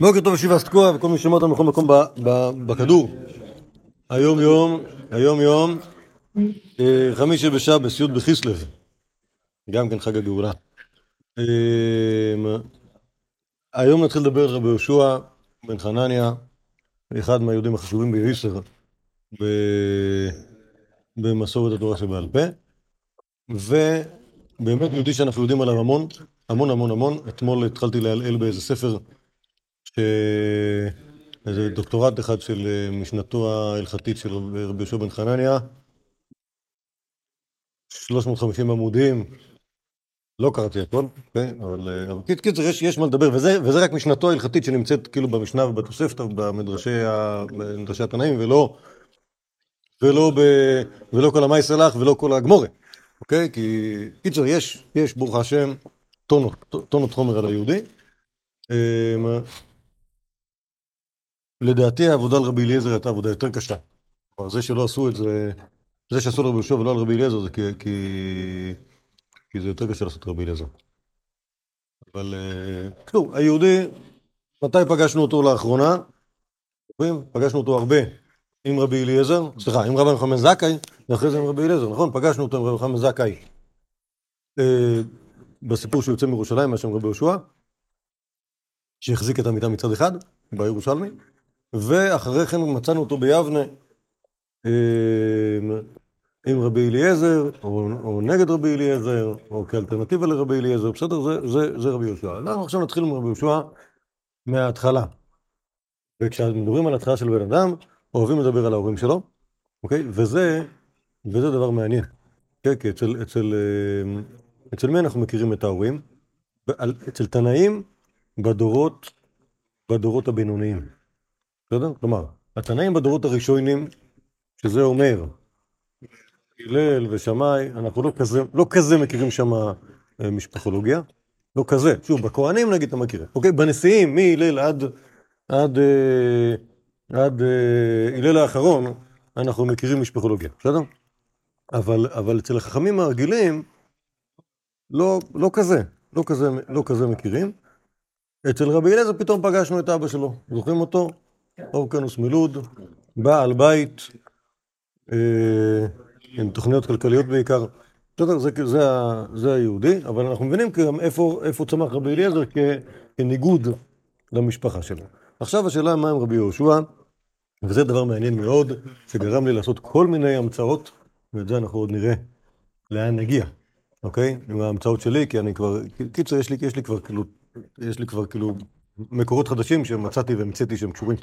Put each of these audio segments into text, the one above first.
בוקר טוב ישיבה סתקוע וכל מי שמע אותנו בכל מקום בכדור. היום יום, היום יום, אה, חמישי בשבס, י' בכסלו, גם כן חג הגאולה. אה, היום נתחיל לדבר על רבי יהושע בן חנניה, אחד מהיהודים החשובים בישראל במסורת התורה שבעל פה, ובאמת יהודי שאנחנו יודעים עליו המון, המון המון המון. אתמול התחלתי להלעל באיזה ספר איזה דוקטורט אחד של אה, משנתו ההלכתית של רבי יהושע בן חנניה, 350 עמודים, לא קראתי הכל, כן? אבל, אה, קיצר, יש, מה לדבר, וזה, וזה רק משנתו ההלכתית שנמצאת כאילו במשנה ובתוספתא, במדרשי התנאים, ולא, ולא, ב, ולא כל המאי סלח ולא כל הגמורה, אוקיי? כי קיצר, יש, יש ברוך השם טונות, טונות חומר על היהודי. לדעתי העבודה על רבי אליעזר הייתה עבודה יותר קשה. כלומר, זה שלא עשו את זה, זה שעשו לרבי יהושע ולא על רבי אליעזר זה כי, כי, כי זה יותר קשה לעשות רבי אליעזר. אבל כלום, אה, היהודי, מתי פגשנו אותו לאחרונה? פגשנו אותו הרבה עם רבי אליעזר, סליחה, עם רבי מחמד זכאי, ואחרי זה עם רבי אליעזר, נכון? פגשנו אותו עם רבי מחמד זכאי אה, בסיפור שהוא יוצא מירושלים, מה שם רבי יהושע, שהחזיק את המיטה מצד אחד, בירושלמי. ואחרי כן מצאנו אותו ביבנה עם רבי אליעזר, או, או נגד רבי אליעזר, או כאלטרנטיבה לרבי אליעזר, בסדר? זה, זה, זה רבי יהושע. אנחנו עכשיו נתחיל עם רבי יהושע מההתחלה. וכשמדברים על התחלה של בן אדם, אוהבים לדבר על ההורים שלו, אוקיי? וזה, וזה דבר מעניין. כן, כי אצל, אצל, אמ, אצל מי אנחנו מכירים את ההורים? אצל תנאים בדורות, בדורות הבינוניים. בסדר? כלומר, התנאים בדורות הראשונים, שזה אומר הלל ושמאי, אנחנו לא כזה, לא כזה מכירים שם אה, משפחולוגיה, לא כזה. שוב, בכהנים נגיד אתה מכיר. אוקיי, בנשיאים, מהלל עד, עד, אה, עד אה, הלל האחרון, אנחנו מכירים משפחולוגיה, בסדר? אבל, אבל אצל החכמים הרגילים, לא, לא כזה, לא כזה, לא כזה מכירים. אצל רבי אליעזר פתאום פגשנו את אבא שלו, זוכרים אותו? אורקנוס מלוד, בעל בית, אה, עם תוכניות כלכליות בעיקר. בסדר, זה, זה, זה היהודי, אבל אנחנו מבינים גם איפה, איפה צמח רבי אליעזר כניגוד למשפחה שלו. עכשיו השאלה מה עם רבי יהושע, וזה דבר מעניין מאוד, שגרם לי לעשות כל מיני המצאות, ואת זה אנחנו עוד נראה לאן נגיע, אוקיי? עם ההמצאות שלי, כי אני כבר, קיצר, יש לי, יש לי כבר כאילו, יש לי כבר כאילו מקורות חדשים שמצאתי והמצאתי שהם קשורים.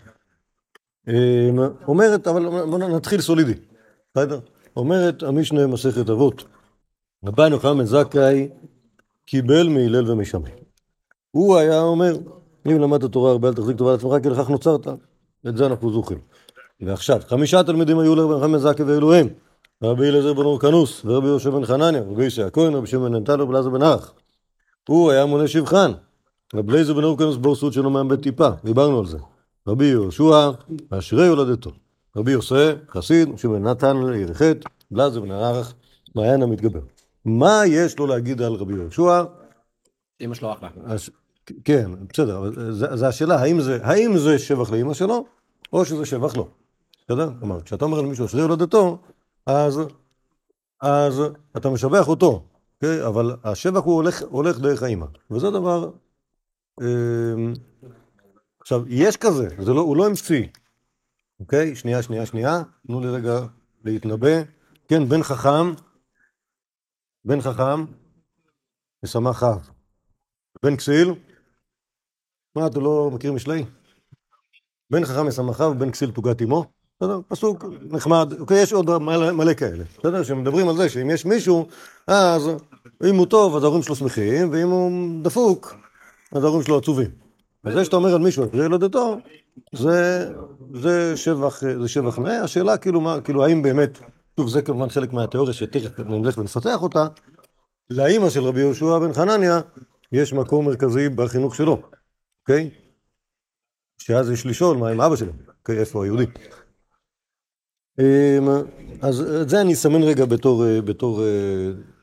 אמ, אומרת, אבל בואו נתחיל סולידי, בסדר? אומרת המשנה מסכת אבות, רבי נחמן זכאי קיבל מהלל ומשמי. הוא היה אומר, אם למדת תורה הרבה אל תחזיק טובה לעצמך כי לכך נוצרת. את זה אנחנו זוכרים. ועכשיו, חמישה תלמידים היו לרבי נחמן זכאי ואלו הם רבי אליעזר בן אורקנוס, ורבי יהושע בן חנניה, רבי ישי הכהן, רבי שמעון נתניה, רבי אלעזר בן ערך. הוא היה מונה שבחן. רבי אליעזר בן אורקנוס בור סוד שלו מאבד טיפה, דיברנו על זה. רבי יהושע, אשרי הולדתו. רבי יוסף, חסיד, שמעון נתן ירחת, בלעזר בן ערך, מעיין המתגבר. מה יש לו להגיד על רבי יהושע? אמא שלו אחלה. כן, בסדר, אבל זו השאלה, האם זה, האם זה שבח לאמא שלו, או שזה שבח לו. בסדר? כלומר, כשאתה אומר למישהו אשרי הולדתו, אז, אז אתה משבח אותו, okay? כן? אבל השבח הוא הולך, הולך דרך האמא, וזה דבר... אה, עכשיו, יש כזה, זה לא, הוא לא המציא. אוקיי? שנייה, שנייה, שנייה. תנו לי רגע להתנבא. כן, בן חכם, בן חכם, ושמח חב. בן כסיל, מה, אתה לא מכיר משלי? בן חכם ושמח חב, בן כסיל תוגת עמו. בסדר? פסוק נחמד. אוקיי, יש עוד מלא, מלא כאלה. בסדר? שמדברים על זה שאם יש מישהו, אז אם הוא טוב, אז ההורים שלו שמחים, ואם הוא דפוק, אז ההורים שלו עצובים. וזה שאתה אומר על מישהו, אחרי ילדתו, זה, זה שבח, זה שבח נאה, השאלה כאילו מה, כאילו האם באמת, שוב זה כמובן חלק מהתיאוריה שתכף נלך ונפתח אותה, לאימא של רבי יהושע בן חנניה יש מקום מרכזי בחינוך שלו, אוקיי? שאז יש לשאול מה עם אבא שלו, אוקיי, איפה היהודי. אמ, אז את זה אני אסמן רגע בתור, בתור,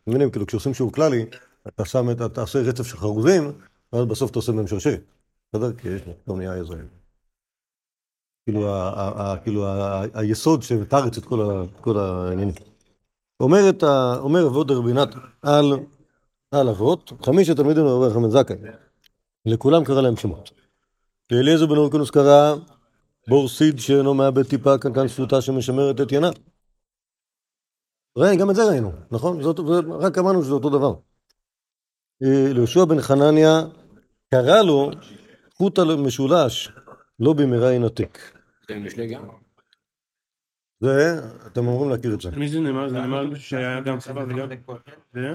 מבינים, כאילו כשעושים שיעור כללי, אתה שם, אתה עושה רצף של חרוזים, ואז בסוף אתה עושה מהם שרשרת. בסדר? כי יש פתאום נהיה איזה... כאילו, כאילו היסוד שמתרץ את כל העניינים. אומר אבות רבינת על, אבות, חמישה תלמידים לרבי חמד זכאי. לכולם קרא להם שמות. לאליעזר בן אורקנוס קרא בור סיד שאינו מאבד טיפה קנקן שפוטה שמשמרת את ינה. ראי, גם את זה ראינו, נכון? זאת, רק אמרנו שזה אותו דבר. אה, ליהושע בן חנניה קרא לו חוטה משולש, לא במהרה ינתק. זה משלי גם. זה, אתם אמורים להכיר את זה. מי זה נאמר? זה נאמר שהיה גם סבא וגם...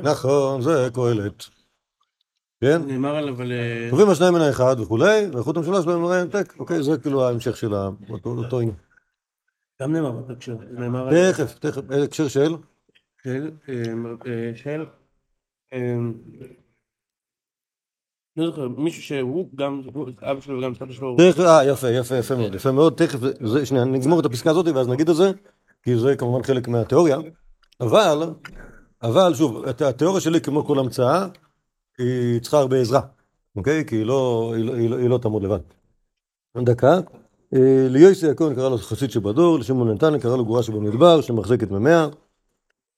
נכון, זה קהלת. כן? נאמר על אבל... אה, טובים השניים מן האחד וכולי, ואיכות המשולש בהם מראה ינתק. אוקיי, זה כאילו ההמשך של ה- אותו עניין. גם נאמר בהקשר. תכף, תכף, איזה הקשר של? של... אה, אה, של... לא זוכר, מישהו שהוא גם, אבא שלו וגם סבא שלו, אה, יפה, יפה, יפה מאוד, יפה מאוד. תכף, שנייה, נגמור את הפסקה הזאת ואז נגיד את זה, כי זה כמובן חלק מהתיאוריה. אבל, אבל שוב, הת- התיאוריה שלי, כמו כל המצאה, היא צריכה הרבה עזרה, אוקיי? כי היא לא, היא לא, היא לא, היא לא תעמוד לבד. דקה. אה, ליוסי הכהן קרא לו חסיד שבדור, לשמעון נתניה קרא לו גורה שבמדבר, שמחזק את מימיה.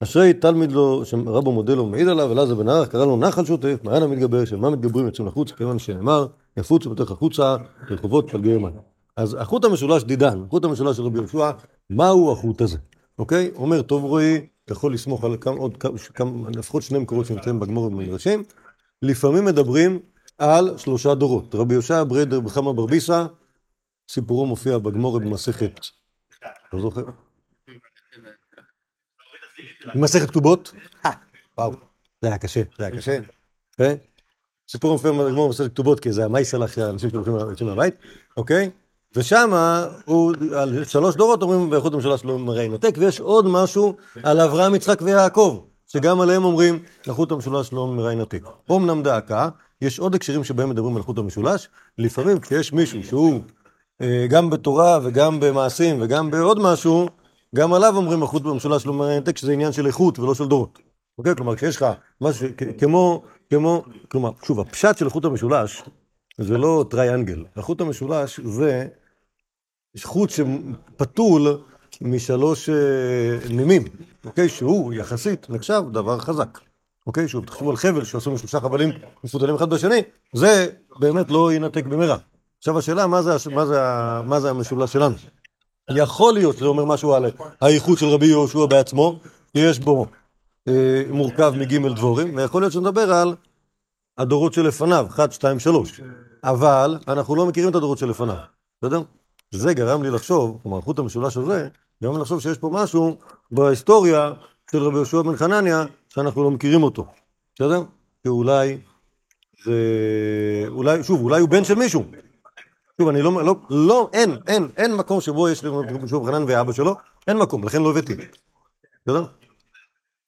אשרי תלמיד לו, שרבו מודה לו ומעיד עליו, אלעזר בן ערך קרא לו נחל שוטף, מעיין המתגבר, שמה מתגברים יוצאים לחוץ, כיוון שנאמר, יפוצו בתוך החוצה, רחובות פלגי מים. אז החוט המשולש דידן, החוט המשולש של רבי יהושע, מהו החוט הזה? אוקיי? אומר, טוב רועי, אתה יכול לסמוך על כמה, עוד כמה, לפחות שני מקורות שנמצאים בגמור ובמדרשים. לפעמים מדברים על שלושה דורות. רבי יהושע ברדר בחמא ברביסה, סיפורו מופיע בגמור במסכת, לא זוכר. במסכת כתובות? אה, וואו, זה היה קשה, זה היה קשה. אוקיי? סיפור מופיע בגמור במסכת כתובות, כי זה המייסלח של האנשים שהולכים מהבית, אוקיי? ושם הוא, על שלוש דורות אומרים באיכות הממשלה שלו מראה ינתק, ויש עוד משהו על אברהם, יצחק ויעקב, שגם עליהם אומרים לחוט המשולש לא מראה ינתק. אומנם דאקה, יש עוד הקשרים שבהם מדברים על חוט המשולש, לפעמים כשיש מישהו שהוא אה, גם בתורה וגם במעשים וגם בעוד משהו, גם עליו אומרים החוט במשולש לא ינתק, שזה עניין של איכות ולא של דורות. אוקיי? כלומר, כשיש לך משהו, כמו, כמו, כלומר, שוב, הפשט של החוט המשולש זה לא טריאנגל. החוט המשולש זה חוט שפתול משלוש אה, נימים, אוקיי? שהוא יחסית נחשב דבר חזק. אוקיי? שוב, תחשבו על חבל שעשו משלושה חבלים מפותלים אחד בשני, זה באמת לא ינתק במהרה. עכשיו השאלה, מה זה, מה זה, מה זה המשולש שלנו? יכול להיות שזה אומר משהו על האיכות של רבי יהושע בעצמו, כי יש בו אה, מורכב מגימל דבורים, ויכול להיות שנדבר על הדורות שלפניו, 1, 2, 3. אבל אנחנו לא מכירים את הדורות שלפניו, בסדר? זה גרם לי לחשוב, כלומר, החוט המשולש הזה, גרם לי לחשוב שיש פה משהו בהיסטוריה של רבי יהושע בן חנניה, שאנחנו לא מכירים אותו, בסדר? שאולי זה... אולי, שוב, אולי הוא בן של מישהו. שוב, אני לא, לא, לא, אין, אין, אין מקום שבו יש רבי חנניה ואבא שלו, אין מקום, לכן לא הבאתי. בסדר?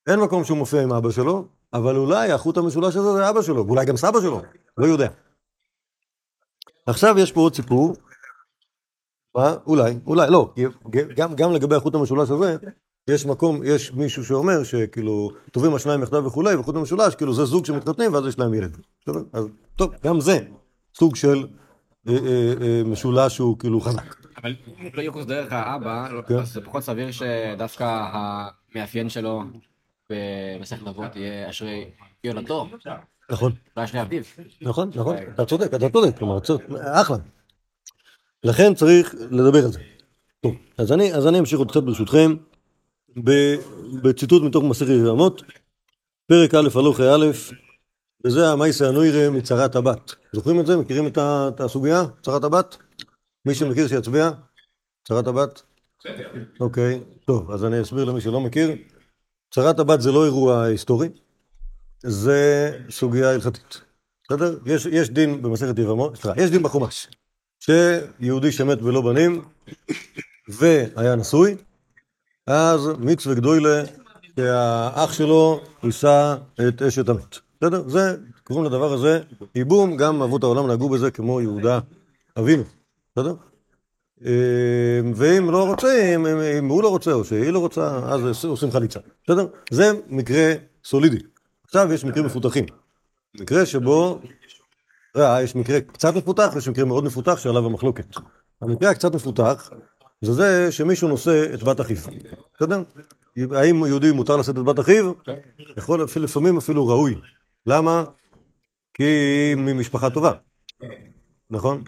אין מקום שהוא מופיע עם אבא שלו, אבל אולי החוט המשולש הזה זה אבא שלו, ואולי גם סבא שלו, לא יודע. עכשיו יש פה עוד סיפור, מה? אולי, אולי, לא, גם, גם לגבי החוט המשולש הזה, יש מקום, יש מישהו שאומר שכאילו, טובים השניים יחדיו וכולי, וחוט המשולש, כאילו זה זוג שמתחתנים ואז יש להם ילד. בסדר? אז טוב, גם זה סוג של משולש שהוא כאילו חזק. אבל אם לא יוקוס דרך האבא, כן. אז זה פחות סביר שדווקא המאפיין שלו במסכת אבות יהיה אשרי יולדתו. נכון. לא אשרי אביו. נכון, נכון, אתה צודק, אתה צודק, כלומר, אחלה. לכן צריך לדבר על זה. טוב, אז אני, אז אני אמשיך עוד קצת ברשותכם, בציטוט מתוך מסכת יבמות, פרק א' הלוך א', וזה המייסה הנוירה מצרת הבת. זוכרים את זה? מכירים את, הסוגיה? צרת הבת? מי שמכיר שיצביע? צרת הבת? אוקיי, טוב, אז אני אסביר למי שלא מכיר. צרת הבת זה לא אירוע היסטורי, זה סוגיה הלכתית. בסדר? יש, יש דין במסכת יבמות, סליחה, יש דין בחומש, שיהודי שמת בלא בנים והיה נשוי, אז מצווה גדוילה שהאח שלו יישא את אשת המת. בסדר? זה, קוראים לדבר הזה ייבום, גם אבות העולם נהגו בזה כמו יהודה אבינו. בסדר? אה, ואם לא רוצה, אם, אם, הוא לא רוצה או שהיא לא רוצה, אז עושים חליצה. בסדר? זה מקרה סולידי. עכשיו יש מקרים מפותחים. מקרה שבו אה, יש מקרה קצת מפותח ויש מקרה מאוד מפותח שעליו המחלוקת. המקרה הקצת מפותח זה זה שמישהו נושא את בת אחיו, בסדר? האם יהודי מותר לשאת את בת אחיו? יכול לפעמים אפילו ראוי. למה? כי היא ממשפחה טובה, נכון?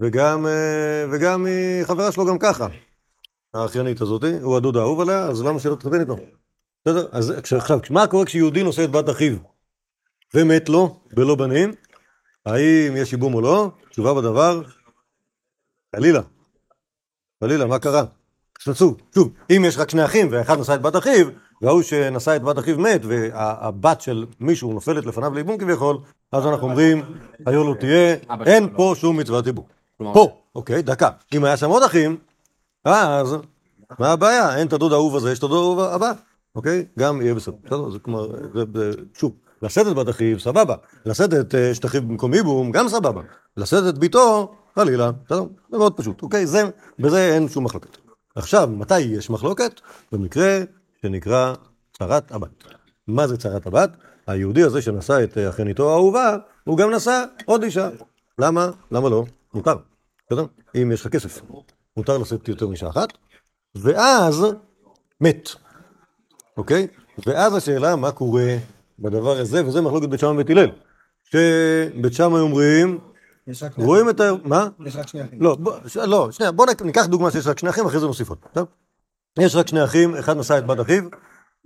וגם, אה, וגם היא חברה שלו גם ככה, האחיינית הזאתי, הוא הדוד האהוב עליה, אז למה שלא תתחתן איתו? בסדר? אז עכשיו, מה קורה כשיהודי נושא את בת אחיו ומת לו, בלא בנים? האם יש ייבום או לא? תשובה בדבר, חלילה. חלילה, מה קרה? תנסו, שוב, אם יש רק שני אחים ואחד נשא את בת אחיו, וההוא שנשא את בת אחיו מת, והבת של מישהו נופלת לפניו לייבום כביכול, אז אנחנו אומרים, היו לו תהיה, אין. פה שום מצוות. כלומר, פה, אוקיי, דקה. אם היה שם עוד אחים, אז מה הבעיה? אין את הדוד האהוב הזה, יש את הדוד האהוב הבא, אוקיי? גם יהיה בסדר. בסדר, זה כלומר, שוב, לשאת את בת אחיו, סבבה. לשאת את אה, אשת אחיו במקום ייבום, גם סבבה. לשאת את ביתו, חלילה, בסדר? זה מאוד פשוט, אוקיי? זה, בזה אין שום מחלוקת. עכשיו, מתי יש מחלוקת? במקרה שנקרא צרת הבת. מה זה צרת הבת? היהודי הזה שנשא את אה, אחייניתו האהובה, הוא גם נשא עוד אישה. למה? למה לא? מותר. בסדר? אם יש לך כסף, מותר לשאת יותר מאישה אחת, ואז מת. אוקיי? ואז השאלה מה קורה בדבר הזה, וזה מחלוקת בית שמאי ובית הלל. שבית שמאי אומרים, רואים את ה... מה? יש רק שני אחים. לא, בוא, ש- לא, שנייה, בוא ניקח דוגמה שיש רק שני אחים, אחרי זה נוסיף עוד. טוב? יש רק שני אחים, אחד נשא את בת אחיו,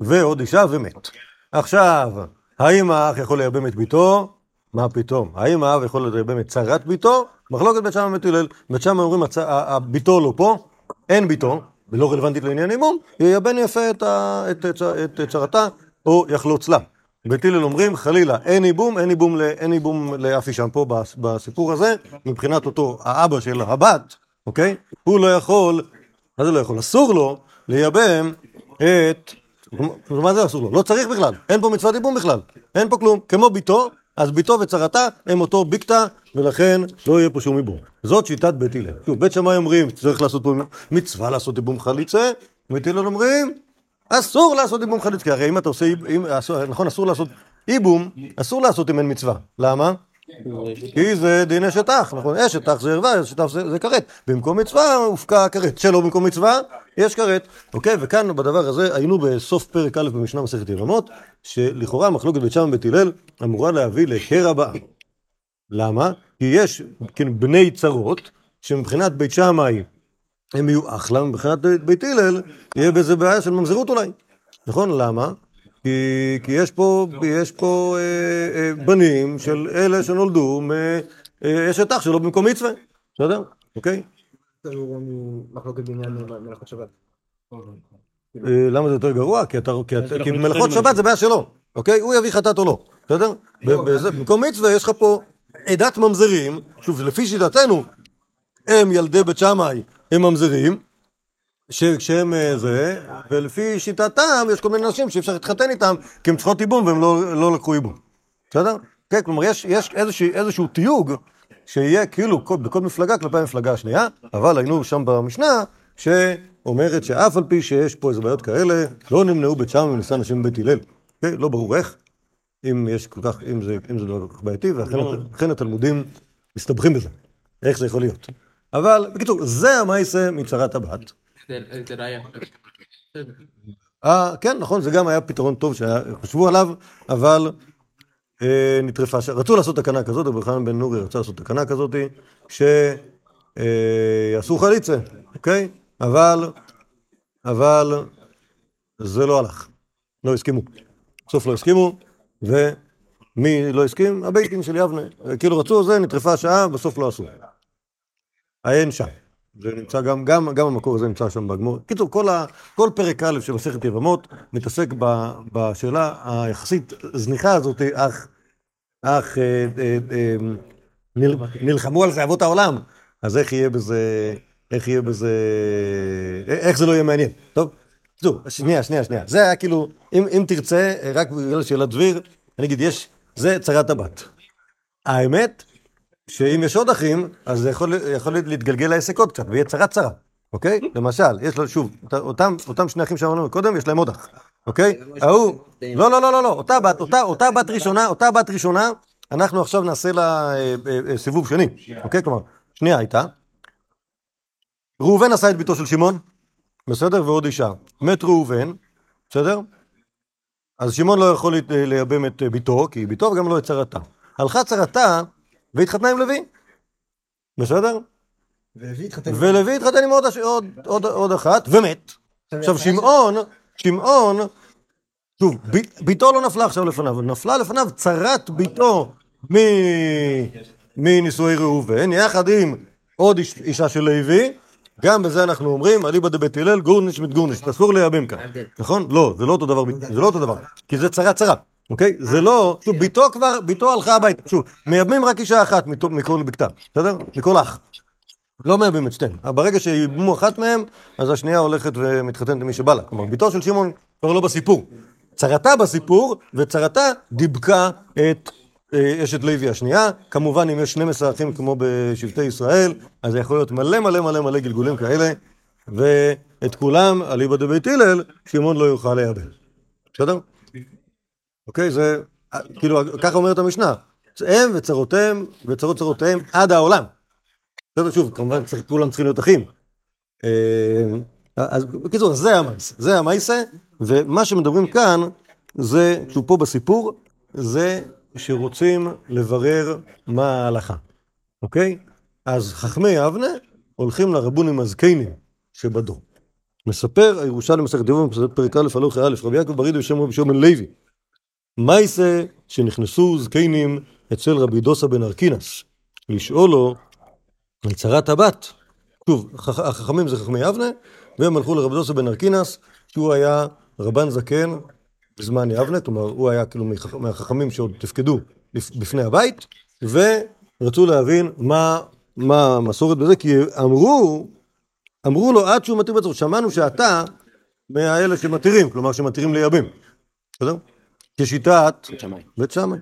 ועוד אישה ומת. עכשיו, האם האח יכול לייבם את ביתו? מה פתאום? האם האב יכול לייבם את צרת ביתו? מחלוקת בית שמאי ובית הלל. בית שמאי אומרים, ביתו לא פה, אין ביתו, ולא רלוונטית לעניין אימום, ייבן יפה את, ה- את, את, את, צרתה, או יחלוץ לה. בית הלל אומרים, חלילה, אין ייבום, אין ייבום, אין ייבום לאף אישה פה בס- בסיפור הזה, מבחינת אותו האבא של הבת, אוקיי? הוא לא יכול, מה זה לא יכול? אסור לו לייבם את... מה זה אסור לו? לא צריך בכלל, אין פה מצוות ייבום בכלל, אין פה כלום. כמו ביתו, אז ביתו וצרתה הם אותו ביקתא, ולכן לא יהיה פה שום ייבום. זאת שיטת בית הלל. שוב, בית שמאי אומרים, צריך לעשות פה מצווה לעשות ייבום חליצה, בית הלל אומרים, אסור לעשות ייבום חליץ, כי הרי אם אתה עושה, אם, אסור, נכון, אסור לעשות ייבום, אסור לעשות אם אין מצווה. למה? כי זה דין אשת אח, נכון? אשת אח זה ערווה, אשת אח זה, כרת. במקום מצווה הופקע כרת. שלא במקום מצווה, יש כרת. אוקיי? וכאן בדבר הזה היינו בסוף פרק א' במשנה מסכת יבמות, שלכאורה מחלוקת בית שמאי ובית הלל אמורה להביא לקרע בעם. למה? כי יש כן, בני צרות, שמבחינת בית שמאי הם יהיו אחלה, מבחינת בית הלל יהיה בזה בעיה של ממזרות אולי. נכון? למה? כי, כי יש פה, יש פה אה, אה, בנים של אלה שנולדו מאשת אח שלו במקום מצווה, בסדר? אוקיי? אה, למה זה יותר גרוע? כי, מלאכות שבת זה בעיה שלו, אוקיי? הוא יביא חטאת או לא, בסדר? ב- בזה- במקום מצווה יש לך פה עדת ממזרים, שוב, לפי שיטתנו, הם ילדי בית שמאי, הם ממזרים, שכשהם אה, זה, ולפי שיטתם יש כל מיני נשים שאי אפשר להתחתן איתם, כי הם צריכות ייבום והם לא, לא לקחו ייבום, בסדר? כן, כלומר יש, יש איזשה, איזשהו תיוג שיהיה כאילו כל, בכל מפלגה כלפי המפלגה השנייה, אבל היינו שם במשנה שאומרת שאף על פי שיש פה איזה בעיות כאלה, לא נמנעו בית שמאי מנישא נשים בבית הלל. כן, לא ברור איך, אם יש כל כך, אם זה, אם זה לא כל כך בעייתי, ואכן התלמודים מסתבכים בזה, איך זה יכול להיות. אבל בקיצור, זה המעשה מצרת הבת. ראייה. אה, כן, נכון, זה גם היה פתרון טוב שחשבו עליו, אבל אה, נטרפה, ש... רצו לעשות תקנה כזאת, רבי חנן בן נורי רצה לעשות תקנה כזאת, שיעשו חליצה, אוקיי? אבל, אבל זה לא הלך, לא הסכימו. בסוף לא הסכימו, ומי לא הסכים? הבייטים של יבנה. כאילו רצו זה, נטרפה השעה, בסוף לא עשו. העין שם. זה נמצא גם, גם, גם המקור הזה נמצא שם בגמור. קיצור, כל, ה, כל פרק א' של מסכת יבמות מתעסק ב, בשאלה היחסית זניחה הזאת, אך, אך אה, אה, אה, נל, נלחמו על זה אבות העולם, אז איך יהיה בזה, איך יהיה בזה, אה, איך זה לא יהיה מעניין, טוב? זו, שנייה, שנייה, שנייה. זה היה כאילו, אם, אם תרצה, רק בגלל שאלת דביר, אני אגיד, יש, זה צרת הבת. האמת, שאם יש עוד אחים, אז זה יכול, יכול להתגלגל לעסק עוד קצת, ויהיה צרה צרה, אוקיי? למשל, יש לו, שוב, אות- אותם, אותם שני אחים שאמרנו קודם, יש להם עוד אח, אוקיי? ההוא, לא, לא, לא, לא, לא, אותה בת, אותה, אותה בת ראשונה, אותה בת ראשונה, אנחנו עכשיו נעשה לה אה, אה, אה, סיבוב שני, אוקיי? כלומר, שנייה הייתה. ראובן עשה את ביתו של שמעון, בסדר? ועוד אישה. מת ראובן, בסדר? אז שמעון לא יכול לייבם את ביתו, כי היא ביתו וגם לא את צרתה. הלכה צרתה והתחתנה עם לוי, בסדר? ולוי התחתן. עם עוד, אחת, ומת. עכשיו שמעון, שמעון, שוב, ב- ביתו לא נפלה עכשיו לפניו, נפלה לפניו צרת ביתו מנישואי ראובן, יחד עם עוד איש, אישה של לוי, גם בזה אנחנו אומרים, אליבא דבית הלל, גורניש מת גורניש, אסור לייבם כאן, נכון? לא, זה לא אותו דבר, זה לא אותו דבר, כי זה צרה צרה, אוקיי? זה לא, שוב, ביתו כבר, ביתו הלכה הביתה, שוב, מייבמים רק אישה אחת מכל בקתה, בסדר? מכל אח. לא מייבאים את שתיהן. ברגע שייבמו אחת מהן, אז השנייה הולכת ומתחתנת עם מי שבא לה. כלומר, ביתו של שמעון כבר לא בסיפור. צרתה בסיפור, וצרתה דיבקה את אה, אשת לוי השנייה. כמובן, אם יש 12 אחים כמו בשבטי ישראל, אז זה יכול להיות מלא מלא מלא מלא גלגולים כאלה, ואת כולם, אליבא דבית הלל, שמעון לא יוכל לייבם. בסדר? אוקיי, זה, אה, כאילו, ככה אומרת המשנה. הם וצרותיהם, וצרות צרותיהם עד העולם. בסדר, שוב, כמובן כולם צריכים להיות אחים. אה, אז בקיצור, זה המייסה, זה המייסה, ומה שמדברים כאן, זה, שהוא פה בסיפור, זה שרוצים לברר מה ההלכה, אוקיי? אז חכמי יבנה הולכים לרבונים הזקנים שבדור. מספר הירושלמי מסכת דיבור, פרק א' הלוך א', רבי יעקב ברידי בשם רבי שמעון לוי. מייסה שנכנסו זקנים אצל רבי דוסה בן ארקינס, לשאול לו על צרת הבת. שוב, החכ- החכמים זה חכמי יבנה, והם הלכו לרבי דוסה בן ארקינס, שהוא היה רבן זקן בזמן יבנה, כלומר הוא היה כאילו מהחכמים שעוד תפקדו בפני הבית, ורצו להבין מה, מה המסורת בזה, כי אמרו, אמרו לו עד שהוא מתיר בצורת, שמענו שאתה מהאלה שמתירים, כלומר שמתירים לייבם, בסדר? כשיטת בית שמאי.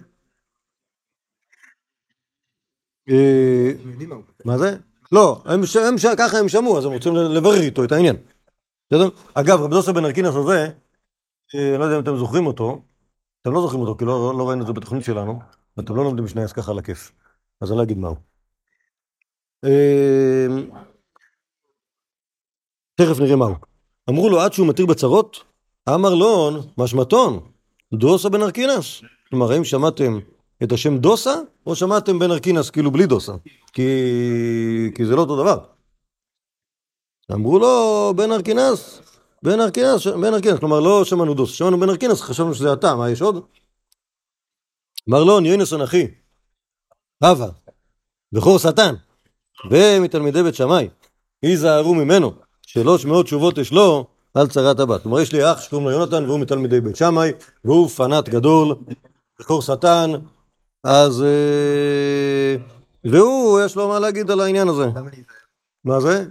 אה, מה זה? לא, הם, ש- הם, ש- ככה הם שמעו, אז הם רוצים לברר איתו את העניין. אגב, רב דוסה בן ארקינס הזה, אה, אני לא יודע אם אתם זוכרים אותו, אתם לא זוכרים אותו, כי לא, לא ראינו את זה בתוכנית שלנו, ואתם לא לומדים משנה אז ככה על הכיף. אז אני לא אגיד מהו. אה, תכף נראה מהו. אמרו לו, עד שהוא מתיר בצרות, אמר לון, משמעתון, דוסה בן ארקינס. כלומר, האם שמעתם את השם דוסה, או שמעתם בן ארקינס כאילו בלי דוסה? כי, כי זה לא אותו דבר. אמרו לו, בן ארקינס, בן ארקינס, בן ארקינס, כלומר לא שמענו דוסה, שמענו בן ארקינס, חשבנו שזה אתה, מה יש עוד? אמר לו, יונסון אחי, הווה, בכור שטן, ומתלמידי בית שמאי, היזהרו ממנו, שלוש מאות תשובות יש לו על צרת הבת. כלומר, יש לי אח שקוראים לו יונתן, והוא מתלמידי בית שמאי, והוא פנאט גדול, בכור שטן, אז... אה, והוא, יש לו מה להגיד על העניין הזה. מה זה?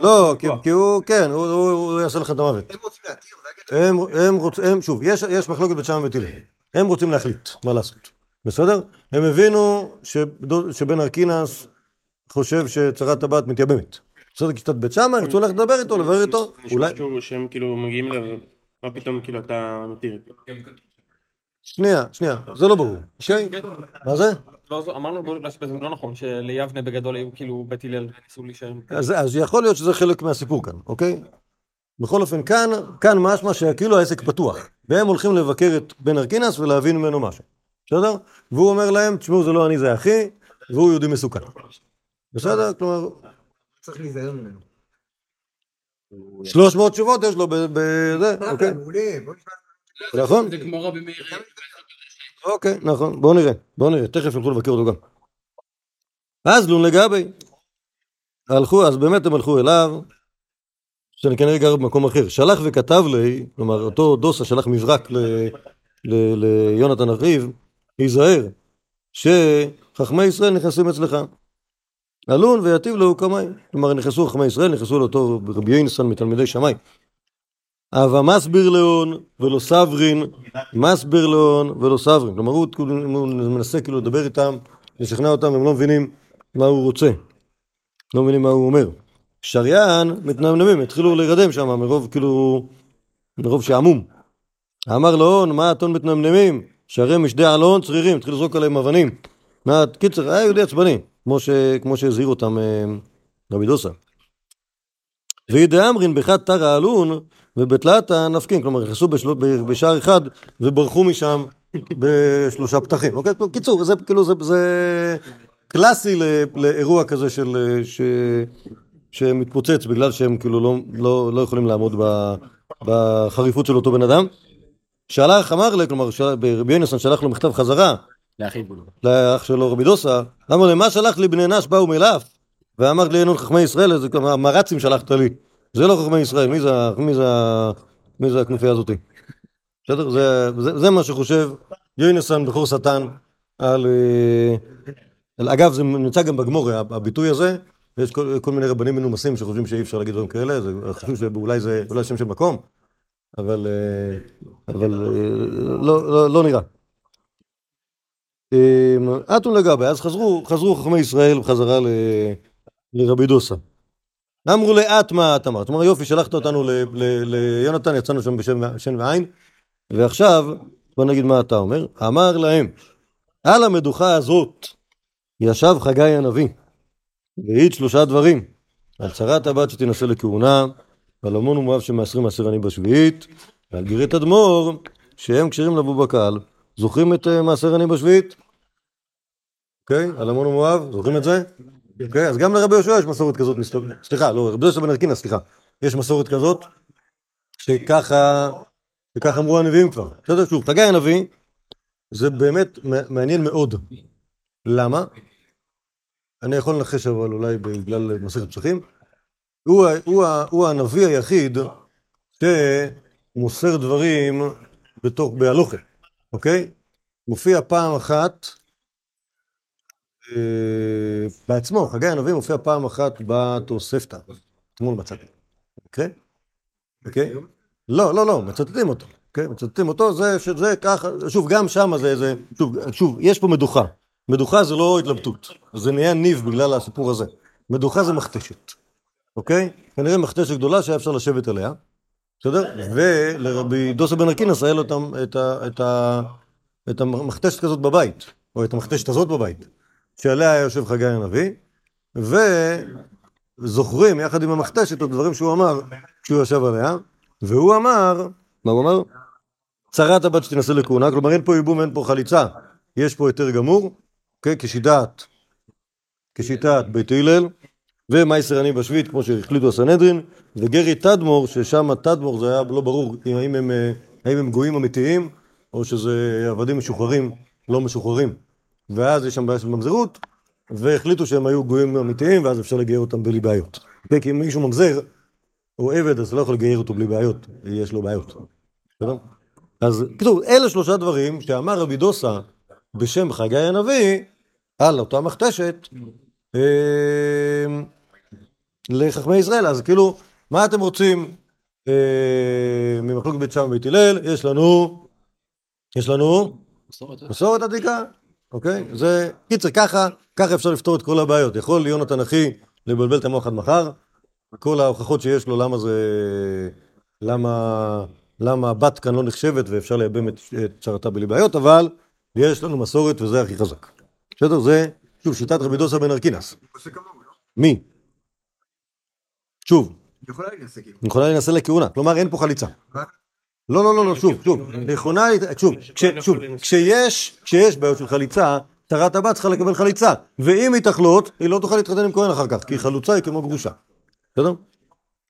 לא? כי, הוא, כן, הוא, יעשה לך את המוות. הם רוצים להתיר. הם, רוצים, שוב, יש, מחלוקת בית שמאי הלל. הם רוצים להחליט מה לעשות, בסדר? הם הבינו שבן ארקינס חושב שצרת הבת מתייבמת. בסדר, כיתת בית שמאי, רצו ללכת לדבר איתו, לברר איתו, אולי... שהוא- שהם כאילו מגיעים אליו, מה פתאום כאילו אתה מתיר את זה. שנייה, שנייה, זה לא ברור. אוקיי? מה זה? לא, זו- אמרנו שזה לא נכון, שליבנה בגדול היו כאילו בית הלל וניסו להישאר. אז, אז יכול להיות שזה חלק מהסיפור כאן, אוקיי? בכל אופן, כאן, כאן משמע שכאילו העסק פתוח, והם הולכים לבקר את בן ארקינס ולהבין ממנו משהו, בסדר? והוא אומר להם, תשמעו, זה לא אני, זה אחי, והוא יהודי מסוכן. בסדר? כלומר, צריך להיזהר ממנו. 300 תשובות יש לו בזה, אוקיי? מעולה, בוא נשמע. נכון? זה כמו רבי מאיר. אוקיי, נכון, בואו נראה, בואו נראה, תכף ילכו לבקר אותו גם. אז לון לגבי. הלכו, אז באמת הם הלכו אליו, שאני כנראה גר במקום אחר. שלח וכתב לי, כלומר, אותו דוסה שלח מברק ל- ל- ליונתן אחיו, היזהר, שחכמי ישראל נכנסים אצלך. אלון ויטיב לו קמאי. כלומר, נכנסו חכמי ישראל, נכנסו לאותו רבי יונסון מתלמידי שמאי. אבה מסביר לאון ולא סברין, מסביר לאון ולא סברין. כלומר, כאילו, הוא מנסה כאילו לדבר איתם, לשכנע אותם, הם לא מבינים מה הוא רוצה. לא מבינים מה הוא אומר. שריין מתנמנמים, התחילו להירדם שם מרוב כאילו, מרוב שעמום. אמר לאון, מה אתון מתנמנמים? שהרי משדה אלון צרירים, התחיל לזרוק עליהם אבנים. מה, קיצר, היה יהודי עצבני, כמו, ש, כמו שהזהיר אותם אה, רבי דוסה. וידי אמרין בחד תרא אלון ובתלתא נפקין, כלומר נכנסו. בשער אחד וברחו משם בשלושה פתחים. אוקיי? קיצור, זה כאילו, זה, זה קלאסי לאירוע כזה של... ש... שמתפוצץ בגלל שהם כאילו לא, לא, לא יכולים לעמוד ב, בחריפות של אותו בן אדם. שלח, אמר לי, כלומר, רבי יונסון שלח לו מכתב חזרה לאחיו בולו. לאח שלו רבי דוסה, אמר לי, מה שלח לי בני נש באו מלאף? ואמר לי, אין חכמי ישראל, זה כמה מרצים שלחת לי. זה לא חכמי ישראל, מי זה, מי זה, מי זה הכנופיה הזאתי? בסדר? זה, זה, זה מה שחושב יונסון בכור שטן על... אה, על אגב, זה נמצא גם בגמור, הביטוי הזה, יש כל, כל מיני רבנים מנומסים שחושבים שאי אפשר להגיד דברים כאלה, זה חשוב שאולי זה אולי שם של מקום, אבל, אה, אבל אה, לא, לא, לא נראה. אתון לגבי, אז חזרו, חזרו חכמי ישראל בחזרה ל, לרבי דוסה. אמרו לאט מה את אמרת, אמר יופי, שלחת אותנו ליונתן, יצאנו שם בשם שן ועין, ועכשיו, בוא נגיד מה אתה אומר, אמר להם, על המדוכה הזאת ישב חגי הנביא, והעיד שלושה דברים, על צרת הבת שתינשא לכהונה, ועל המון ומואב שמעשרים מעשר עני בשביעית, ועל גירת אדמו"ר, שהם כשרים לבוא בקהל. זוכרים את אה, מעשר עני בשביעית? אוקיי? על המון ומואב, זוכרים את זה? אוקיי, אז גם לרבי יהושע יש מסורת כזאת, סליחה, לא, רבי יהושע בן ארקינה, סליחה. יש מסורת כזאת, שככה, שככה אמרו הנביאים כבר. בסדר, שוב, חגי הנביא, זה באמת מעניין מאוד. למה? אני יכול לנחש אבל אולי בגלל מסכת פסחים. הוא, הוא, הוא הנביא היחיד שמוסר דברים בתוך, בהלוכה, אוקיי? מופיע פעם אחת אה, בעצמו, חגי הנביא מופיע פעם אחת בתוספתא, אתמול מצאתי, אוקיי? אוקיי? לא, לא, לא, מצטטים אותו, אוקיי? מצטטים אותו, זה, שזה ככה, שוב, גם שם זה, זה, שוב, שוב, יש פה מדוכה. מדוכה זה לא התלבטות, זה נהיה ניב בגלל הסיפור הזה. מדוכה זה מכתשת, אוקיי? כנראה מכתשת גדולה שהיה אפשר לשבת עליה, בסדר? ולרבי דוסה בן ארקינס היה לו את המכתשת כזאת בבית, או את המכתשת הזאת בבית, שעליה היה יושב חגי הנביא, וזוכרים יחד עם המכתשת את הדברים שהוא אמר כשהוא ישב עליה, והוא אמר, מה הוא אמר? צרת הבת שתינשא לכהונה, כלומר אין פה ייבום, אין פה חליצה, יש פה היתר גמור, אוקיי? כשיטת, כשיטת בית הלל, ומייסר עני בשביעית, כמו שהחליטו הסנהדרין, וגרי תדמור, ששם תדמור זה היה לא ברור אם- האם הם, אה, האם הם גויים אמיתיים, או שזה עבדים משוחררים, לא משוחררים. ואז יש שם בעיה של ממזרות, והחליטו שהם היו גויים אמיתיים, ואז אפשר לגייר אותם בלי בעיות. אוקיי? כי אם מישהו ממזר, הוא עבד, אז לא יכול לגייר אותו בלי בעיות, יש לו בעיות. בסדר? אז בקיצור, אלה שלושה דברים שאמר רבי דוסה בשם חגי הנביא על אותה מכתשת אה, לחכמי ישראל. אז כאילו, מה אתם רוצים אה, ממחלוקת בית שם ובית הלל? יש לנו, יש לנו מסורת. מסורת עתיקה, אוקיי? זה, קיצר, ככה, ככה אפשר לפתור את כל הבעיות. יכול יונתן אחי לבלבל את המוח עד מחר, כל ההוכחות שיש לו למה זה, למה, למה הבת כאן לא נחשבת ואפשר לייבם את, את צרתה בלי בעיות, אבל יש לנו מסורת וזה הכי חזק. בסדר? זה, שוב, שיטת רבי דוסה בן ארקינס. לא? מי? שוב, היא יכולה להינשא כאילו. נכונה להינשא לכהונה, כלומר אין פה חליצה. לא, לא, לא, לא, שוב, שוב, נכונה, שוב, שוב, כשיש, כשיש בעיות של חליצה, טהרת הבת צריכה לקבל חליצה, ואם היא תחלות, היא לא תוכל להתחתן עם כהן אחר כך, כי חלוצה היא כמו גרושה, בסדר?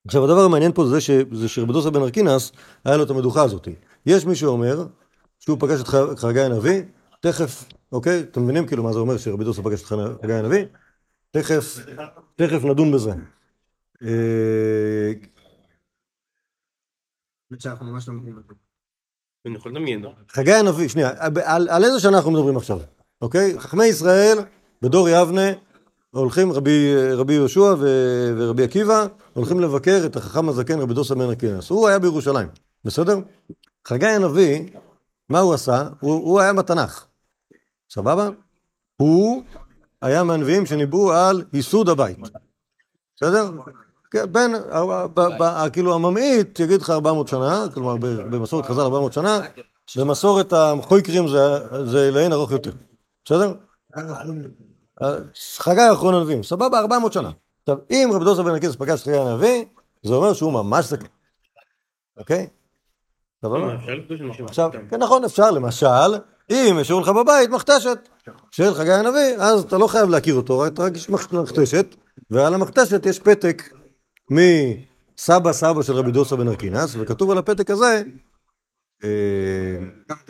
עכשיו הדבר המעניין פה זה, שרבדוסה בן ארקינס, היה לו את המדוכה הזאת. יש מי שאומר, שהוא פגש את חגי הנביא, תכף, אוקיי? אתם מבינים כאילו מה זה אומר שרבדוסה פגש את חגי הנביא? תכף, תכף נדון בזה. אני יכול לדמיין. לא? חגי הנביא, שנייה, על, על איזה שנה אנחנו מדברים עכשיו, אוקיי? חכמי ישראל בדור יבנה הולכים, רבי, רבי יהושע ו, ורבי עקיבא, הולכים לבקר את החכם הזקן רבי דוסה בן אקינס. הוא היה בירושלים, בסדר? חגי הנביא, מה הוא עשה? הוא, הוא היה בתנ"ך, סבבה? הוא היה מהנביאים שניבאו על ייסוד הבית, בסדר? כן, בין, ב- ב- ב- כאילו הממעיט יגיד לך 400 שנה, כלומר במסורת חז"ל 400 שנה, במסורת המחויקרים זה- לאין ארוך יותר, בסדר? חגי אחרון הנביאים, סבבה, 400 שנה. עכשיו, אם רבי דוסה בן הקיס פגש חגי הנביא, זה אומר שהוא ממש זקן, אוקיי? עכשיו, כן נכון, אפשר, למשל, אם השאירו לך בבית מכתשת של חגי הנביא, אז אתה לא חייב להכיר אותו, רק יש מכ- מכתשת, ועל המכתשת יש פתק מסבא סבא של רבי דוסה בן ארקינס, וכתוב על הפתק הזה, אה,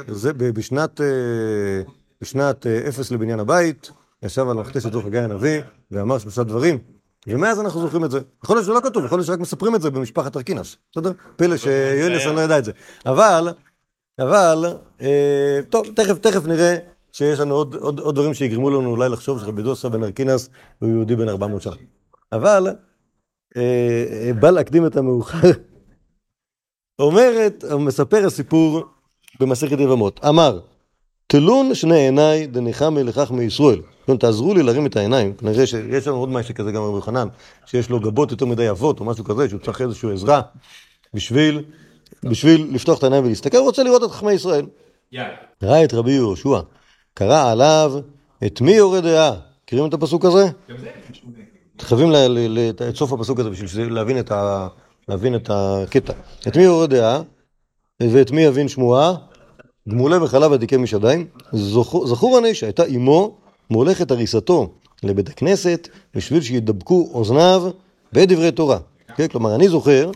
זה בשנת, אה, בשנת אה, אפס לבניין הבית, ישב על המכתשת זו חגי הנביא, ואמר שלושה דברים. ומאז אנחנו זוכרים את זה. יכול להיות שזה לא כתוב, יכול להיות שרק מספרים את זה במשפחת ארקינס, בסדר? פלא שיוניסון לא ידע את זה. אבל, אבל, טוב, תכף, תכף נראה שיש לנו עוד, עוד, עוד דברים שיגרמו לנו אולי לחשוב שרבי דוסה בן ארקינס הוא יהודי בן 400 שנה. אבל, בא להקדים את המאוחר. אומרת, מספר הסיפור במסכת יבמות. אמר, תלון שני עיניי דניחמי לכך מישראל. תעזרו לי להרים את העיניים. כנראה שיש לנו עוד משהו כזה גם רבי יוחנן, שיש לו גבות יותר מדי עבות או משהו כזה, שהוא צריך איזושהי עזרה בשביל, בשביל לפתוח את העיניים ולהסתכל, הוא רוצה לראות את חכמי ישראל. ראה את רבי יהושע, קרא עליו את מי יורה דעה. מכירים את הפסוק הזה? חייבים את סוף הפסוק הזה בשביל להבין את, ה, להבין את הקטע. את מי יורה דעה ואת מי יבין שמועה? גמולי בחלב עתיקי משדיים. זכור, זכור אני שהייתה אמו מולכת הריסתו לבית הכנסת בשביל שידבקו אוזניו בדברי תורה. כן? כלומר, אני זוכר,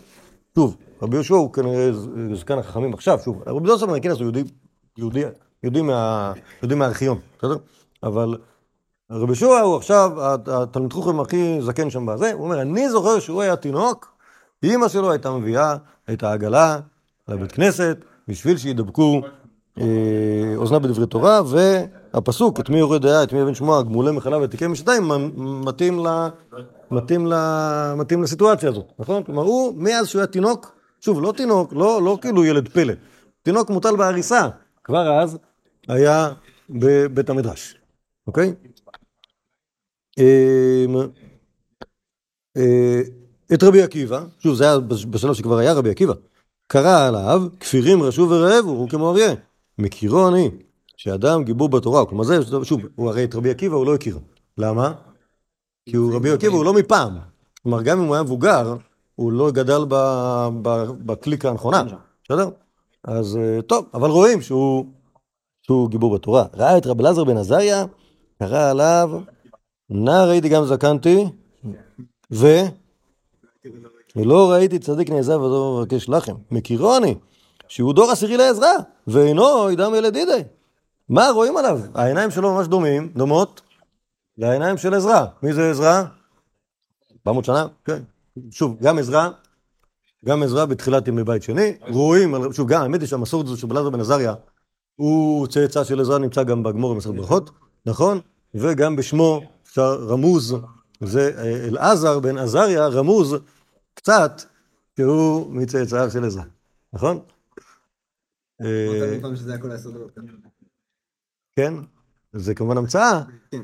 שוב, רבי יהושע הוא כנראה זקן החכמים עכשיו, שוב, רבי דוסה בן הכנס הוא יהודי, יהודי, יהודי, מה, יהודי מהארכיון, בסדר? אבל רבי יהושע הוא עכשיו הת- התלמיד חוכם הכי זקן שם בזה, הוא אומר, אני זוכר שהוא היה תינוק, אימא שלו הייתה מביאה את העגלה לבית כנסת, בשביל שידבקו אה, אוזנה בדברי תורה, והפסוק, את מי יורד דעה, את מי יבין שמוע, גמולי מחלב ותיקי משתיים, מתאים ל... מתאים, ל... מתאים לסיטואציה הזאת, נכון? כלומר, הוא, מאז שהוא היה תינוק, שוב, לא תינוק, לא, לא כאילו ילד פלא, תינוק מוטל בהריסה, כבר אז היה בבית המדרש, אוקיי? אמ, אה, את רבי עקיבא, שוב, זה היה בש- בשלב שכבר היה רבי עקיבא, קרא עליו, כפירים רשו ורעב, הוא כמו אריה. מכירו אני, שאדם גיבור בתורה, כלומר זה, שוב, הוא הרי את רבי עקיבא הוא לא הכיר. למה? כי הוא רבי עקיבא הוא לא מפעם. כלומר, גם אם הוא היה מבוגר, הוא לא גדל בקליקה הנכונה, בסדר? אז אה, טוב, אבל רואים שהוא, שהוא גיבור בתורה. ראה את רב אלעזר בן עזריה, קרא עליו, נער הייתי גם זקנתי, ו... ולא ראיתי צדיק נעזב ודור מבקש לחם. מכירו אני, שהוא דור עשירי לעזרא, ואינו ידם ילד ידי. מה רואים עליו? העיניים שלו ממש דומים, דומות, לעיניים של עזרא. מי זה עזרא? 400 שנה? כן. שוב, גם עזרא, גם עזרא בתחילת ימי בית שני, רואים, שוב, גם האמת היא שהמסורת הזו של בלעזר בן עזריה, הוא צאצא של עזרא, נמצא גם בגמור במסכת ברכות, נכון? וגם בשמו רמוז, זה אה, אלעזר בן עזריה, רמוז קצת, שהוא מצאצאיו של עזרא, נכון? אה, עשר דקות. כן, זה כמובן המצאה, כן.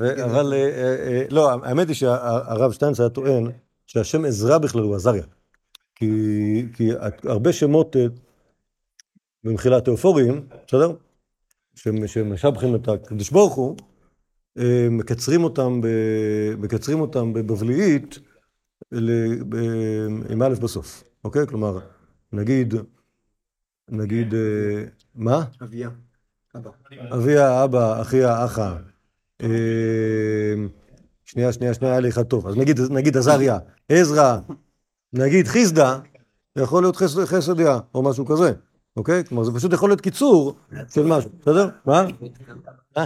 ו- אבל אה, אה, אה, לא, האמת היא שהרב שטיינץ היה טוען שהשם עזרא בכלל הוא עזריה. כי, הרבה שמות, אה, במחילה תיאופוריים, בסדר? שמ- שמשבחים את הקדוש ברוך הוא, אה, מקצרים אותם, ב- מקצרים אותם בבבליית ל- ב- עם א' בסוף, אוקיי? כלומר, נגיד, נגיד, אה, מה? אביה. אבא. אביה, אבא, אחיה, אחא. אה, שנייה, שנייה, שנייה, היה לי אחד טוב. אז נגיד, נגיד עזריה, עזרא, נגיד חיסדא, זה יכול להיות חס- חסדיה, או משהו כזה, אוקיי? כלומר, זה פשוט יכול להיות קיצור של משהו, בסדר? מה?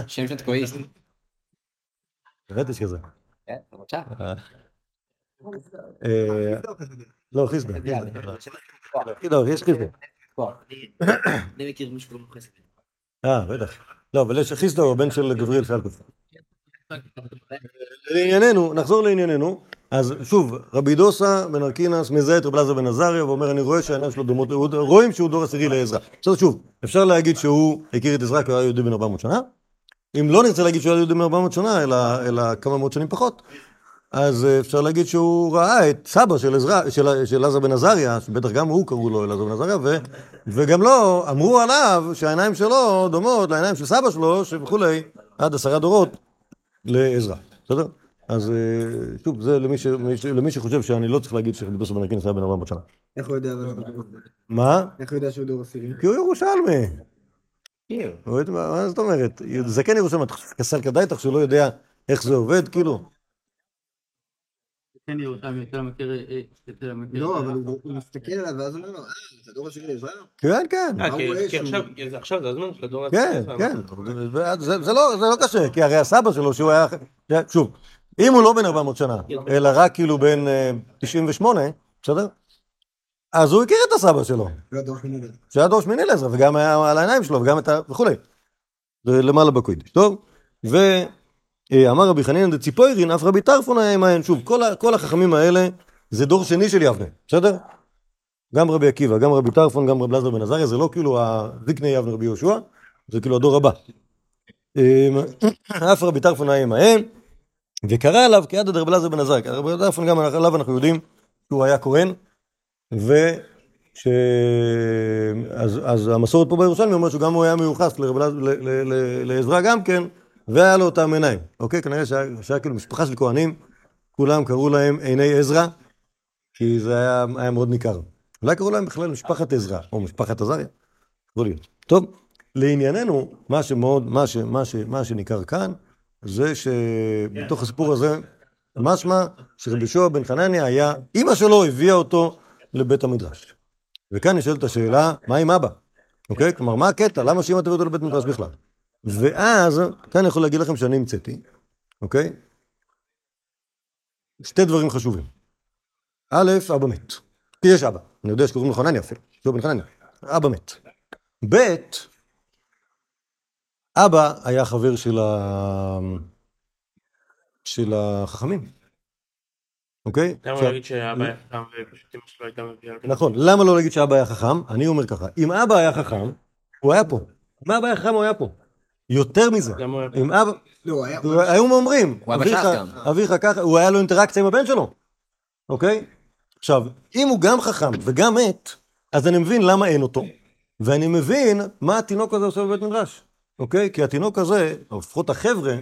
שם של תקועיסט. יש כזה. כן, בבקשה. אה, לא, חיסדא. לא, יש חיסדא. אני מכיר מישהו שקוראים לו. אה, בטח. לא, אבל יש חיסדא הוא הבן של גבריאל פלקוף. לענייננו, נחזור לענייננו. אז שוב, רבי דוסה בן ארקינס מזהה את רבי אלעזר בן עזריה ואומר, אני רואה שהעיניים שלו דומות, רואים שהוא דור עשירי לעזרא. בסדר, שוב, אפשר להגיד שהוא הכיר את עזרא כי הוא היה יהודי בן 400 שנה. אם לא נרצה להגיד שהוא היה יהודי בן 400 שנה, אלא, אלא כמה מאות שנים פחות, אז אה, אפשר להגיד שהוא ראה את סבא של, עזרא, של, של אלעזר בן עזריה, שבטח גם הוא קראו לו אלעזר בן עזריה, ו, וגם לו, אמרו עליו שהעיניים שלו דומות לעיניים של סבא שלו, וכולי, עד עשרה דורות לעזרא, בסדר? אז אה, שוב, זה למי, ש, מי ש- למי שחושב שאני לא צריך להגיד יוסף בן ארקינס היה בן 400 שנה. איך הוא יודע? מה? איך הוא יודע שהוא דור עשירי? כי הוא ירושלמי. הוא יודע- מה זאת אומרת? זקן ירושלמי, אתה חושב כסל כדאיתך שהוא לא יודע איך זה עובד, כאילו? כן, ירושלים יותר מכיר... אה, יותר מכיר... לא, אבל הוא מסתכל עליו ואז הוא אומר לו, אה, אתה דור עשירי לישראל? כן, כן. אה, כי- עכשיו- זה זה הזמן של הדור כן, הצעיר. כן, זה, זה, לא, זה לא קשה, כי הרי הסבא שלו, שהוא היה, שוב, אם הוא לא בן 400 שנה, אלא רק כאילו בן אה, 98, בסדר? אז הוא הכיר את הסבא שלו, לא. שהיה דור שמיני לעזרא, וגם היה על העיניים שלו, וגם את ה... וכולי. זה למעלה בקוידש, טוב? ואמר רבי חנינא דציפוירין, אף רבי טרפון היה עמהם, שוב, כל, החכמים האלה זה דור שני של יבנה, בסדר? גם רבי עקיבא, גם רבי טרפון, גם רבי אלעזר בן עזריה, זה לא כאילו הזקני יבנה רבי יהושע, זה כאילו הדור הבא. אמ, אף רבי טרפון היה עמהם, וקרא עליו כיד רבי אלעזר בן עזריה. רבי טרפון גם עליו אנחנו יודעים שהוא היה כהן, וש... אז, אז המסורת פה בירושלמי אומרת שגם הוא היה מיוחס אלעזר- ל- ל- ל- לעזרא גם כן, והיה לו אותם עיניים. אוקיי? כנראה שהיה, שהיה כאילו משפחה של כהנים, כולם קראו להם עיני עזרא, כי זה היה, היה מאוד ניכר. אולי קראו להם בכלל משפחת עזרא, או משפחת עזריה. יכול להיות. טוב, לענייננו, מה שמאוד, מה, ש, מה, ש, מה שניכר כאן, זה שבתוך הסיפור הזה, משמע שרבי יהושע בן חנניה היה, אימא שלו הביאה אותו לבית המדרש. וכאן נשאלת השאלה, מה עם אבא? אוקיי? כלומר, מה הקטע? למה שאמא תביא אותו לבית מדרש בכלל? ואז, כאן אני יכול להגיד לכם שאני המצאתי, אוקיי? שתי דברים חשובים. א', אבא מת. כי יש אבא. אני יודע שקוראים לו חנניה אפילו, בן חנניה. אבא מת. ב', אבא היה חבר של, ה... של החכמים, אוקיי? למה עכשיו- להגיד שאבא היה חכם ופשוט אמא שלו הייתה מביאה? נכון, למה לא להגיד שאבא היה חכם? אני אומר ככה, אם אבא היה חכם, הוא היה פה. אם אבא היה חכם, הוא היה פה. יותר מזה? אם אבא... לא, היה... היו אומרים, הוא היה אביך- בש"ס גם. אביך ככה, הוא היה לו אינטראקציה עם הבן שלו, אוקיי? עכשיו, אם הוא גם חכם וגם מת, אז אני מבין למה אין אותו, ואני מבין מה התינוק הזה עושה בבית מדרש, אוקיי? כי התינוק הזה, או לפחות החבר'ה,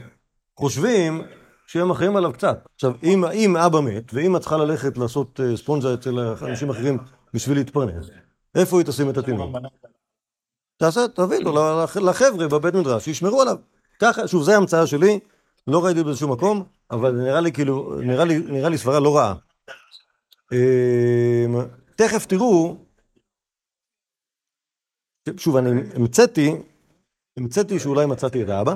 חושבים שהם אחראים עליו קצת. עכשיו, אם, אם אבא מת, ואמא צריכה ללכת לעשות אה, ספונג'ה אצל אנשים אחרים בשביל להתפרנס, איפה היא תשים את התינוק? תעשה, תביא לו לח- לחבר'ה בבית מדרש, שישמרו עליו. ככה, שוב, זו המצאה שלי, לא ראיתי באיזשהו מקום, אבל נראה לי כאילו, נראה לי, נראה לי סברה לא רעה. אמ, תכף תראו, שוב, אני המצאתי, המצאתי שאולי מצאתי את האבא,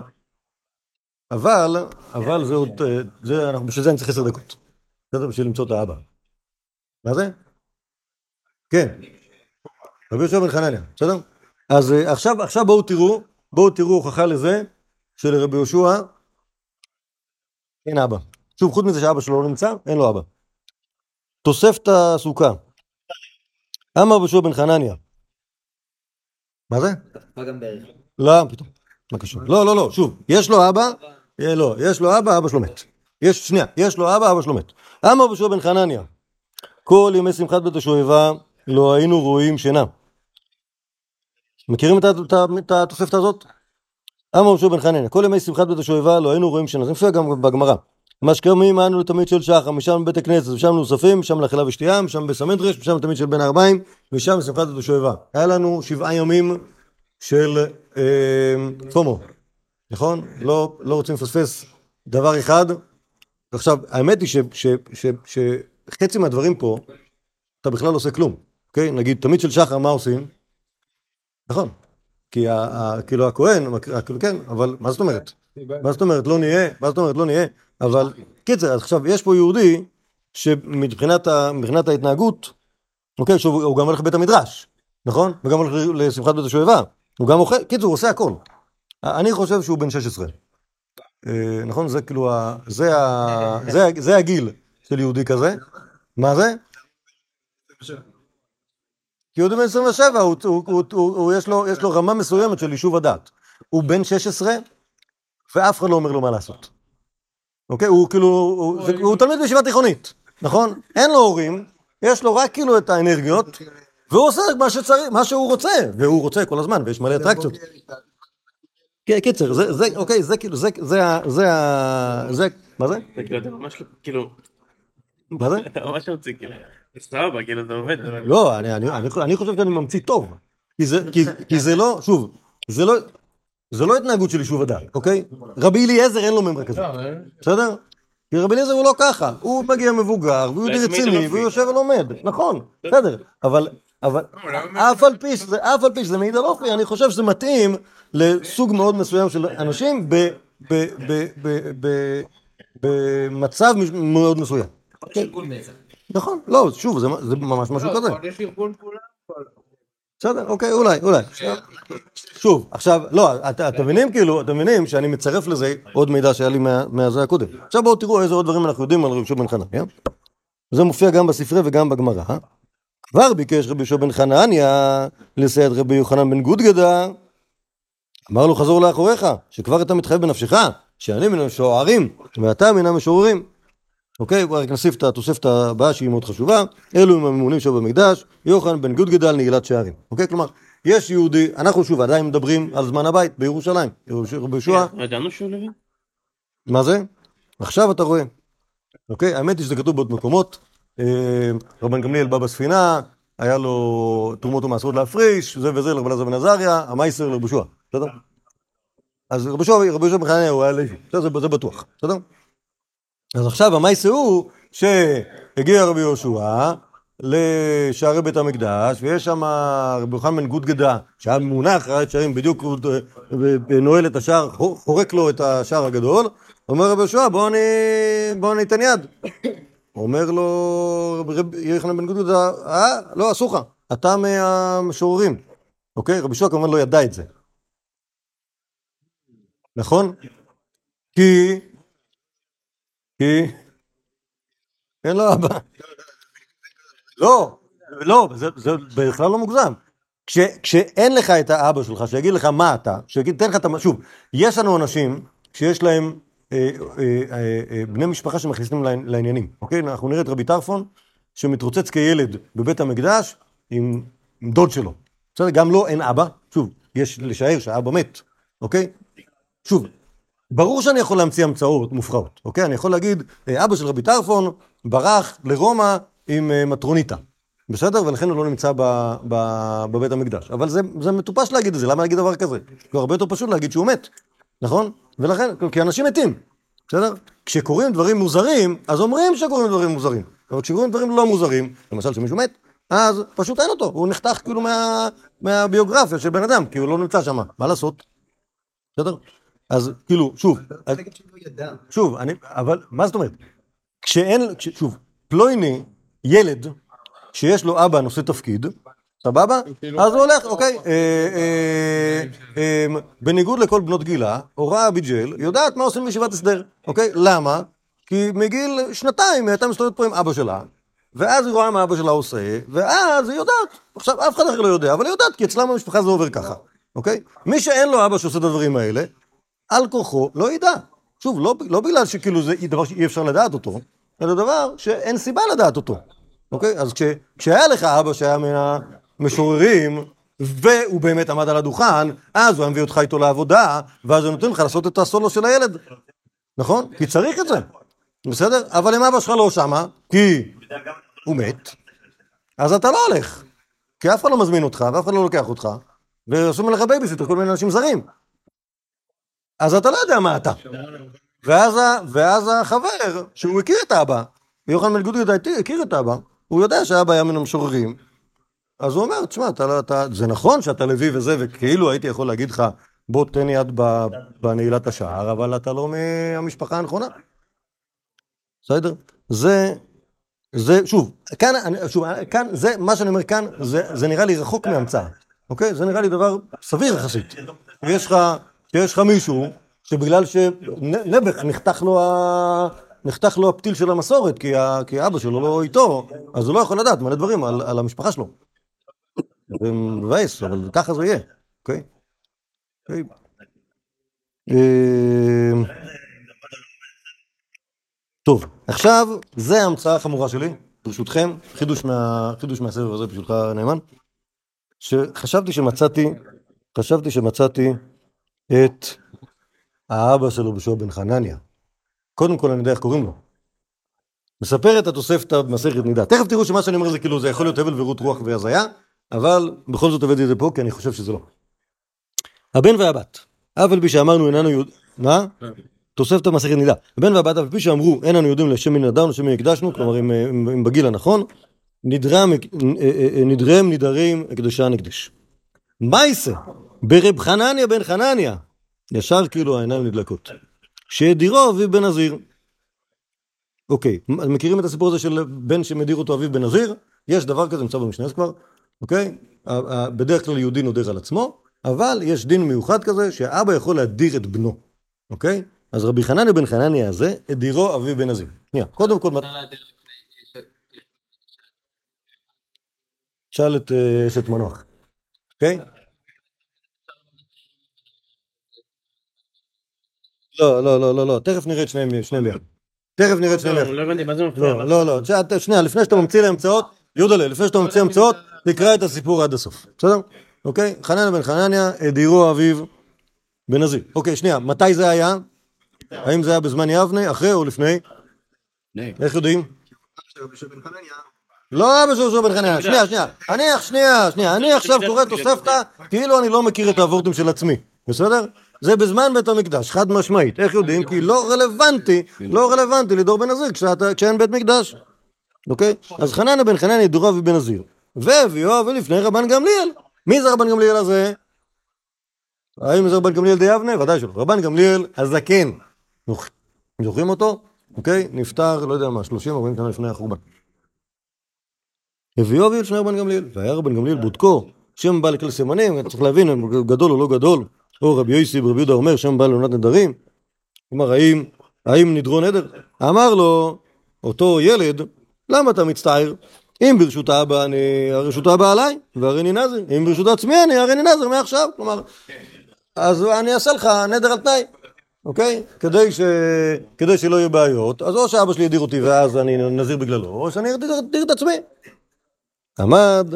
אבל, אבל זה עוד, אה, זה, אנחנו, בשביל זה אני צריך עשר דקות. בסדר? בשביל למצוא את האבא. מה זה? כן. רבי יהושע בן חנניה, בסדר? אז אה, עכשיו, עכשיו בואו תראו, בואו תראו הוכחה לזה שלרבי יהושע אין אבא. שוב, חוץ מזה שאבא שלו לא נמצא, אין לו אבא. תוספתא סוכה. אמר רבי יהושע בן חנניה. מה זה? מה גם בערך? לא, פתאום. מה קשור? לא, לא, לא, שוב, יש לו אבא, אה, לא, יש לו אבא, אבא שלו מת. יש, שנייה, יש לו אבא, אבא שלו מת. אמר יהושע בן חנניה, כל ימי שמחת בית השואבה לא היינו רואים שינה. מכירים את התוספת הזאת? אמר יהושע בן חנניה, כל ימי שמחת בית השואבה לא היינו רואים שינה. זה מופיע גם בגמרא. מה שקרמים אנו לתמיד של שחר, משם בית הכנסת, ושם נוספים, משם לאכילה ושתייה, משם בסמנדרש, משם תמיד של בין הארבעים, ושם שמחת בית השואבה. היה לנו שבעה ימים של אה, פומו, נכון? לא, לא רוצים לפספס דבר אחד. עכשיו, האמת היא שחצי מהדברים פה, אתה בכלל לא עושה כלום, אוקיי? נגיד, תמיד של שחר, מה עושים? נכון. כי כאילו הכהן, כאילו כן, אבל מה זאת אומרת? מה זאת אומרת לא נהיה? מה זאת אומרת לא נהיה? אבל קיצר, עכשיו יש פה יהודי שמבחינת ההתנהגות, אוקיי, שהוא הוא גם הולך לבית המדרש, נכון? וגם הולך לשמחת בית השואבה. הוא גם אוכל, קיצור, הוא עושה הכל. אני חושב שהוא בן 16. אה, נכון? זה כאילו, זה הגיל של יהודי כזה. מה זה? כי יהודי בן 27, הוא, הוא, הוא, הוא, הוא, יש, לו, רמה מסוימת של יישוב הדעת. הוא בן 16, ואף אחד לא אומר לו מה לעשות. אוקיי? הוא כאילו, הוא תלמיד בישיבה תיכונית, נכון? אין לו הורים, יש לו רק כאילו את האנרגיות, והוא עושה מה שצריך, מה שהוא רוצה, והוא רוצה כל הזמן, ויש מלא אטרקציות. כן, קיצר, זה, זה, אוקיי, זה כאילו, זה, זה, ה- זה, ה- זה, מה זה? זה כאילו, אתה ממש כאילו, מה זה? אתה ממש מוציא כאילו. סבבה, כאילו זה עובד. לא, אני, אני, אני, אני חושב שאני ממציא טוב. כי זה, כי, כי זה לא, שוב, זה לא, זה לא התנהגות של יישוב הדעת, אוקיי? רבי אליעזר אין לו ממרה כזה, בסדר? כי רבי אליעזר הוא לא ככה, הוא מגיע מבוגר, והוא יהודי תמיד רציני. והוא יושב ולומד, נכון, בסדר, אבל, אבל, אף על פי שזה, אף על פי שזה מעיד על אופי, אני חושב שזה מתאים לסוג מאוד מסוים של אנשים במצב מאוד מסוים. נכון, לא, שוב, זה, ממש משהו כזה. יש ארגון כולם. בסדר, אוקיי, אולי, אולי. שוב, עכשיו, לא, את- אתם מבינים כאילו, אתם מבינים שאני מצרף לזה עוד מידע שהיה לי מה- מהזה הקודם. עכשיו בואו תראו איזה עוד דברים אנחנו יודעים על רבי בן חנניה. זה מופיע גם בספרי וגם בגמרא. כבר ביקש רבי יהושע בן חנניה לסייע את רבי יוחנן בן גודגדה. אמר לו חזור לאחוריך, שכבר אתה מתחייב בנפשך, שאני מן המשוערים ואתה מן המשוררים. אוקיי, רק נוסיף את התוספת הבאה שהיא מאוד חשובה. אלו הם הממונים שהיו במקדש, יוחנן בן גודגדה על נעילת שערים. אוקיי, כלומר, יש יהודי, אנחנו שוב עדיין מדברים על זמן הבית בירושלים. רבי יהושע, ידענו שהוא לוי? מה זה? עכשיו אתה רואה. אוקיי, האמת היא שזה כתוב בעוד מקומות. אה, רבן גמליאל בא בספינה, היה לו תרומות ומעשרות להפריש, זה וזה לרבי אלעזר בן עזריה, המייסר לרבי יהושע, בסדר? אז רבי יהושע רבי יהושע בן הוא היה לוי? זה בטוח, בסדר? אז עכשיו המייסר הוא שהגיע רבי יהושע לשערי בית המקדש, ויש שם רבי יוחנן בן גודגדה, שהיה מונח רעיית שערים, בדיוק הוא אה, נועל את השער, חו- חורק לו את השער הגדול, אומר רבי יהושע, בוא אני אתן יד. אומר לו רבי יוחנן בן גודגדה, אה, לא, אסור לך, אתה מהמשוררים. אוקיי? רבי יהושע כמובן לא ידע את זה. נכון? כי... כי... אין לו אבא. לא, לא, זה, זה בכלל לא מוגזם. כש, כשאין לך את האבא שלך, שיגיד לך מה אתה, שיגיד, תן לך את ה... שוב, יש לנו אנשים שיש להם בני משפחה שמכניסים לעני- לעניינים, אוקיי? אנחנו נראה את רבי טרפון, שמתרוצץ כילד בבית המקדש עם, עם דוד שלו. בסדר? גם לו אין אבא, שוב, יש לשער שהאבא מת, אוקיי? שוב, ברור שאני יכול להמציא המצאות מופרעות, אוקיי? אני יכול להגיד, אה, אבא של רבי טרפון ברח לרומא עם אה, מטרוניטה, בסדר? ולכן הוא לא נמצא ב, ב, בבית המקדש. אבל זה, זה מטופש להגיד את זה, למה להגיד דבר כזה? זה הרבה יותר פשוט להגיד שהוא מת, נכון? ולכן, כי אנשים מתים, בסדר? כשקורים דברים מוזרים, אז אומרים שקורים דברים מוזרים. אבל כשקורים דברים לא מוזרים, למשל שמישהו מת, אז פשוט אין אותו, הוא נחתך כאילו מה, מהביוגרפיה של בן אדם, כי הוא לא נמצא שם, מה לעשות? בסדר? אז כאילו, שוב, אז- לא. שוב, אני, אבל מה זאת אומרת? כשאין, כש, שוב, פלויני, ילד, שיש לו אבא נושא תפקיד, סבבה? אז הוא הולך, אוקיי, אה, אה, אה, בניגוד לכל בנות גילה, הוראה אביג'ל יודעת מה עושים בישיבת הסדר, אוקיי? למה? כי מגיל שנתיים היא הייתה מסתובבת פה עם אבא שלה, ואז היא רואה מה אבא שלה עושה, ואז היא יודעת. עכשיו, אף אחד אחר לא יודע, אבל היא יודעת, כי אצלם במשפחה זה עובר ככה, אוקיי? מי שאין לו אבא שעושה את הדברים האלה, על כוחו לא ידע. שוב, לא, לא בגלל שכאילו זה דבר שאי אפשר לדעת אותו, אלא דבר שאין סיבה לדעת אותו. אוקיי? אז כש, כשהיה לך אבא שהיה מן המשוררים, והוא באמת עמד על הדוכן, אז הוא היה מביא אותך איתו לעבודה, ואז הוא נותן לך לעשות את הסולו של הילד. נכון? כי צריך את זה. בסדר? אבל אם אבא שלך לא שמה, כי הוא מת, אז אתה לא הולך. כי אף אחד לא מזמין אותך, ואף אחד לא לוקח אותך, ועושים לך בייביסיטר כל מיני אנשים זרים. אז אתה לא יודע מה אתה. ואז, ואז החבר, שהוא הכיר את האבא, יוחנן גודגדה הכיר את האבא, הוא יודע שהאבא היה מן המשוררים, אז הוא אומר, תשמע, אתה, לא- אתה, זה נכון שאתה לוי וזה, וכאילו הייתי יכול להגיד לך, בוא תן יד בנעילת השער, אבל אתה לא מהמשפחה הנכונה. בסדר? זה, זה, שוב, כאן, שוב, כאן, זה, מה שאני אומר כאן, זה, זה נראה לי רחוק מהמצאה, אוקיי? זה נראה לי דבר סביר יחסית. יש לך, יש לך מישהו שבגלל שנעבך נחתך לו, ה... נחתך לו הפתיל של המסורת, כי, ה... כי אבא שלו לא איתו, אז הוא לא יכול לדעת מלא דברים על, על המשפחה שלו. זה מבאס, אבל ככה זה יהיה, אוקיי? אוקיי. אה, טוב, עכשיו, זה ההמצאה החמורה שלי, ברשותכם, חידוש, מה, חידוש מהסבב הזה בשבילך, נאמן, שחשבתי שמצאתי, חשבתי שמצאתי את האבא שלו בשוע בן חנניה. קודם כל אני יודע איך קוראים לו. מספרת התוספתא במסכת נידה. תכף תראו שמה שאני אומר זה כאילו, זה יכול להיות הבל ורעות רוח והזיה, אבל בכל זאת הבאתי את זה פה, כי אני חושב שזה לא. הבן והבת, אף על פי שאמרנו איננו יהוד... מה? תוספתא במסכת נידה. הבן והבת, אף על פי שאמרו אין אנו יודעים לשם מי נדרנו, לשם מי הקדשנו, כלומר הם בגיל הנכון, נדרם, אה, אה, נדרם נדרים, הקדשה נקדש. מייסה, ברב חנניה בן חנניה, ישר כאילו העיניים נדלקות. שדירו אביו בן נזיר. אוקיי, מכירים את הסיפור הזה של בן שמדיר אותו אביו בן נזיר? יש דבר כזה, נמצא במשנה כבר, אוקיי? בדרך כלל יהודי נודר על עצמו, אבל יש דין מיוחד כזה שאבא יכול להדיר את בנו, אוקיי? אז רבי חנניה בן חנניה הזה, הדירו אביו בן נזיר. שנייה, קודם כל, שאל את אה, אשת מנוח, אוקיי? לא, לא, לא, לא, לא, תכף נראה את שניהם שניהם ביחד. תכף נראה את שניהם ביחד. לא הבנתי, מה זה מפריע? לא, לא, לא, שנייה, לפני שאתה ממציא להמצאות, יודלה, לפני שאתה ממציא המצאות, תקרא את הסיפור עד הסוף, בסדר? אוקיי? חנניה בן חנניה, הדירו אביו בן נזיר. אוקיי, שנייה, מתי זה היה? האם זה היה בזמן יבנה, אחרי או לפני? לפני. איך יודעים? יהושע לא אבא של בן חנניה, שנייה, שנייה, אני שנייה, שנייה, אני עכשיו קורא תוספתא, כאילו אני לא מכיר את האבורטים של עצמי, בסדר? זה בזמן בית המקדש, חד משמעית. איך יודעים? כי לא רלוונטי, לא רלוונטי לדור בן נזיר כשאין בית מקדש. אוקיי? אז חנניה בן חנניה דורו אבי בן נזיר. והביאו ולפני רבן גמליאל. מי זה רבן גמליאל הזה? האם זה רבן גמליאל די יבנה? ודאי שלא. רבן גמליאל הזקן. זוכ- זוכרים אותו? אוקיי? נפטר, לא יודע מה, 30-40 שנה לפני החורבן. הביאו אביו לפני רבן גמליאל, והיה רבן גמליאל בודקו, שם בא לכלל סימנים, צריך להבין אם הוא גדול או לא גדול, או רבי יוסי ברבי יהודה אומר, שם בא לעונת נדרים, כלומר, האם, האם נדרו נדר? אמר לו, אותו ילד, למה אתה מצטער? אם ברשות האבא אני, הרשות האבא עליי, והריני נזר, אם ברשות עצמי אני, הריני נזר מעכשיו, כלומר, אז אני אעשה לך נדר על תנאי, אוקיי? כדי, ש... כדי שלא יהיו בעיות, אז או שאבא שלי הדיר אותי ואז אני נזיר בגללו, או שאני אדיר את עצמי. עמד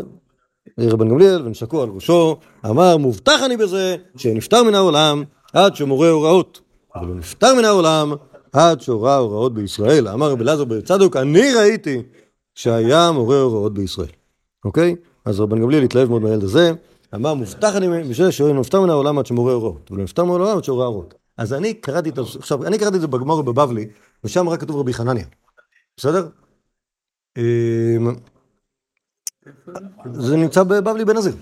רבן גמליאל ונשקו על ראשו, אמר מובטח אני בזה שנפטר מן העולם עד שמורה הוראות. אבל נפטר מן העולם עד שהורה הוראות בישראל. אמר רבי אלעזר בן צדוק, אני ראיתי שהיה מורה הוראות בישראל. אוקיי? אז רבן גמליאל התלהב מאוד מהילד הזה, אמר מובטח אני בשביל שהוא נפטר מן העולם עד שמורה הוראות. הוא נפטר מן העולם עד שהורה הוראות. אז אני קראתי את זה, עכשיו, אני קראתי את זה בגמר ובבבלי, ושם רק כתוב רבי חנניה. בסדר? אמ, זה נמצא בבבלי בן נזיר,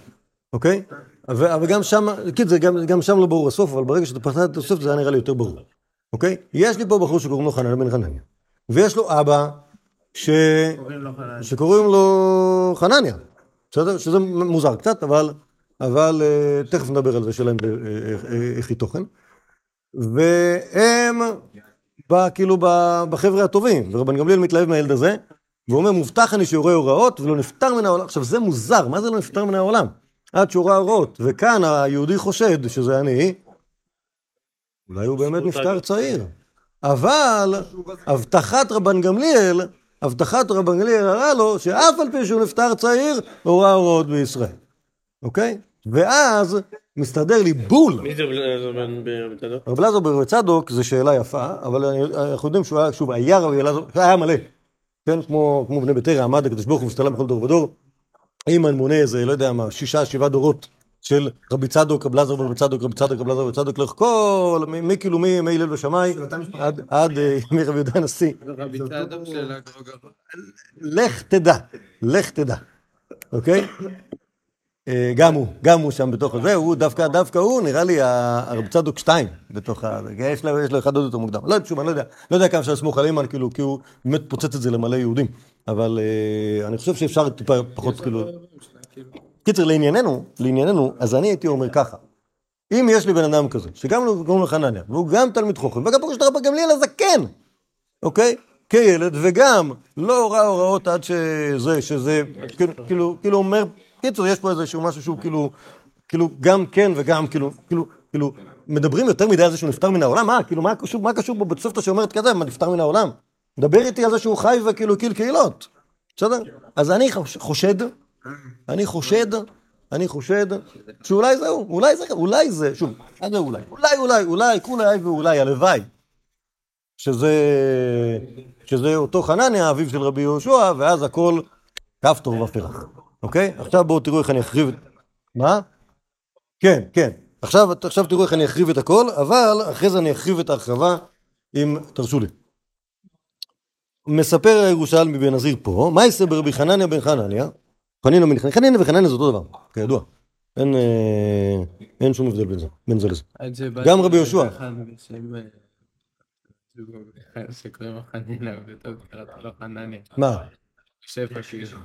אוקיי? אבל גם שם, כן, זה גם, גם שם לא ברור הסוף, אבל ברגע שאתה פתחת את הסוף זה היה נראה לי יותר ברור, אוקיי? יש לי פה בחור שקוראים לו חנניה בן חנניה, ויש לו אבא ש... שקוראים לו חנניה, בסדר? שזה מוזר קצת, אבל, אבל אה, תכף נדבר על זה שלהם, אה, אה, איך היא תוכן. והם, ב, כאילו, בחבר'ה הטובים, ורבן גמליאל מתלהב מהילד הזה, והוא אומר, מובטח אני שיורה הוראות, ולא נפטר מן העולם. עכשיו, זה מוזר, מה זה לא נפטר מן העולם? עד שהורה הוראות. וכאן היהודי חושד שזה אני, אולי הוא באמת נפטר צעיר. אבל הבטחת רבן גמליאל, הבטחת רבן גמליאל הראה לו שאף על פי שהוא נפטר צעיר, הורה הוראות בישראל. אוקיי? ואז מסתדר לי בול. מי זה? רב אלעזר ברבי צדוק זו שאלה יפה, אבל אנחנו יודעים שהוא היה, שוב, היה רבי אלעזר, היה מלא, כן, כמו, כמו בני ביתרא, עמד הקדוש ברוך הוא וסתלם בכל דור ודור, אם אני מונה איזה, לא יודע מה, שישה, שבעה דורות של רבי צדוק, רבי אלעזר ברבי צדוק, רבי צדוק, רבי אלעזר ברבי צדוק, לאורך כל, מ- מי כאילו מי, מי הלל ושמאי, עד, עד אה, מרבי יהודה הנשיא, רבי צדוק של הגרוגר. לך תדע, לך תדע, אוקיי? אה, גם הוא, גם הוא שם בתוך הזה, הוא דווקא, דווקא הוא, נראה לי הרב צדוק שתיים בתוך ה... יש לו, יש לו אחד עוד יותר מוקדם. לא יודע, שוב, אני לא יודע, לא יודע כמה אפשר לסמוך על אימן, כאילו, כי הוא באמת פוצץ את זה למלא יהודים. אבל אה, אני חושב שאפשר טיפה פחות, כאילו... קיצר, לענייננו, לענייננו, אז אני הייתי אומר ככה. אם יש לי בן אדם כזה, שגם לו קוראים לו חנניה, והוא גם תלמיד חוכם, וגם פוגש את הרב גמליאל הזקן, אוקיי? כילד, וגם לא הורה הוראות עד שזה, שזה, כאילו, כאילו, כאילו אומר, קיצור, יש פה איזשהו משהו שהוא כאילו, כאילו, גם כן וגם כאילו, כאילו, כאילו, מדברים יותר מדי על זה שהוא נפטר מן העולם, מה, כאילו, מה קשור, מה קשור פה בתוספתא שאומרת כזה, מה, נפטר מן העולם? דבר איתי על זה שהוא חי וכאילו הקיל קהילות. בסדר? אז אני חוש- חושד, אני חושד, אני חושד, שאולי זהו, אולי זה, אולי זה, שוב, זה אולי? אולי, אולי, אולי, כולי ואולי, הלוואי. שזה, שזה אותו חנניה, אביו של רבי יהושע, ואז הכל כפתור ופרח, אוקיי? עכשיו בואו תראו איך אני אחריב את... מה? כן, כן. עכשיו, עכשיו תראו איך אני אחריב את הכל, אבל אחרי זה אני אחריב את ההרחבה, אם תרשו לי. מספר הירושלמי בן נזיר פה, מה יעשה ברבי חנניה בן חנניה? חנינא בן חנניה, חנינא וחנניה זה אותו דבר, כידוע. אין, אה, אין שום הבדל בין זה, בין זה לזה. גם רבי יהושע. שקוראים לו חנינה, וטוב, קראת לו חנניה. מה? שפע כאילו.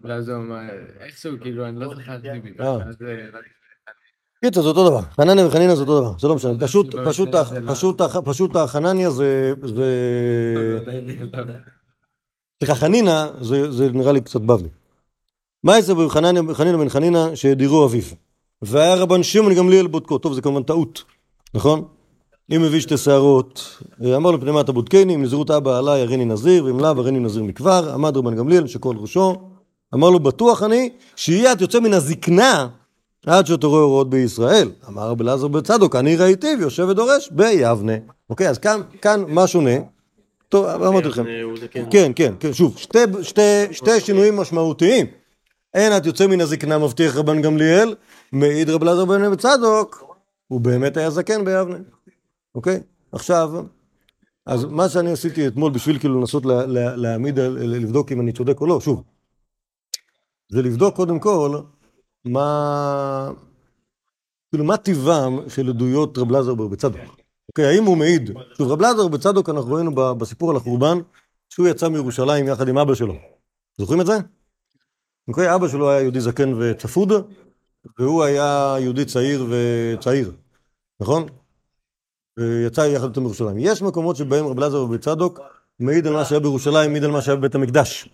ואז הוא אמר, איכשהו כאילו, אני לא זכרתי אה. אה, קיצר, זה אותו דבר. חנניה וחנינא זה אותו דבר, זה לא משנה. פשוט, לא לא- פשוט, החנניה זה... זה... סליחה, חנינא זה, זה נראה לי קצת בבלי. מה יעשה בחנניה חנינא בן חנינא שדירו אביו? והיה רבן שמעון גמליאל בודקו. טוב, זה כמובן טעות, נכון? אם מביא שתי שערות, אמר לו פנימה אתה בודקני, אם נזירות אבא עליי הריני נזיר, ואם לאו הריני נזיר מכבר, עמד רבן גמליאל שכל ראשו, אמר לו בטוח אני, שיהיה את יוצא מן הזקנה עד שאתה רואה הוראות בישראל. אמר רבי אלעזר בן צדוק, אני ראיתי ויושב ודורש ביבנה. אוקיי, אז כאן, כאן מה שונה? טוב, אמרתי לכם. הוא זקן. כן, כן, כן, שוב, שתי, שתי, שתי שינויים משמעותיים. אין את יוצא מן הזקנה מבטיח רבן גמליאל, מעיד רב אלעזר בן צדוק, הוא באמת היה זקן ביבנה. אוקיי? עכשיו, אז מה שאני עשיתי אתמול בשביל כאילו לנסות לה, לה, להעמיד, לבדוק אם אני צודק או לא, שוב, זה לבדוק קודם כל מה, כאילו מה טיבם של עדויות רב אלעזר בצדוק. אוקיי, האם הוא מעיד? שוב, רב אלעזר בצדוק, אנחנו ראינו בסיפור על החורבן, שהוא יצא מירושלים יחד עם אבא שלו. זוכרים את זה? אוקיי, אבא שלו היה יהודי זקן וצפוד, והוא היה יהודי צעיר וצעיר, נכון? ויצא יחד איתו מירושלים. יש מקומות שבהם רב אלעזר בצדוק מעיד על מה שהיה בירושלים, מעיד על מה שהיה בבית המקדש.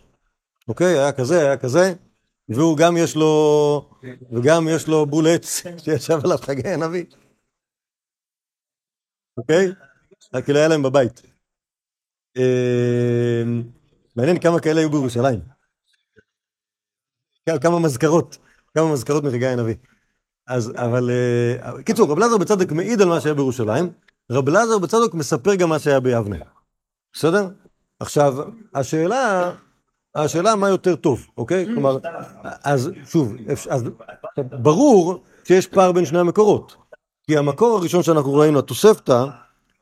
אוקיי, היה כזה, היה כזה, והוא גם יש לו, וגם יש לו בול עץ שישב עליו חגי הנביא. אוקיי? כאילו היה להם בבית. אה, מעניין כמה כאלה היו בירושלים. כמה- כמה מזכרות, כמה מזכרות מחגי הנביא. אז, אבל, אה, קיצור, רב אלעזר בצדוק מעיד על מה שהיה בירושלים, רב אלעזר בצדוק מספר גם מה שהיה ביבנה. בסדר? עכשיו, השאלה, השאלה מה יותר טוב, אוקיי? כלומר, אז שוב, אז ברור שיש פער בין שני המקורות. כי המקור הראשון שאנחנו ראינו, התוספתא,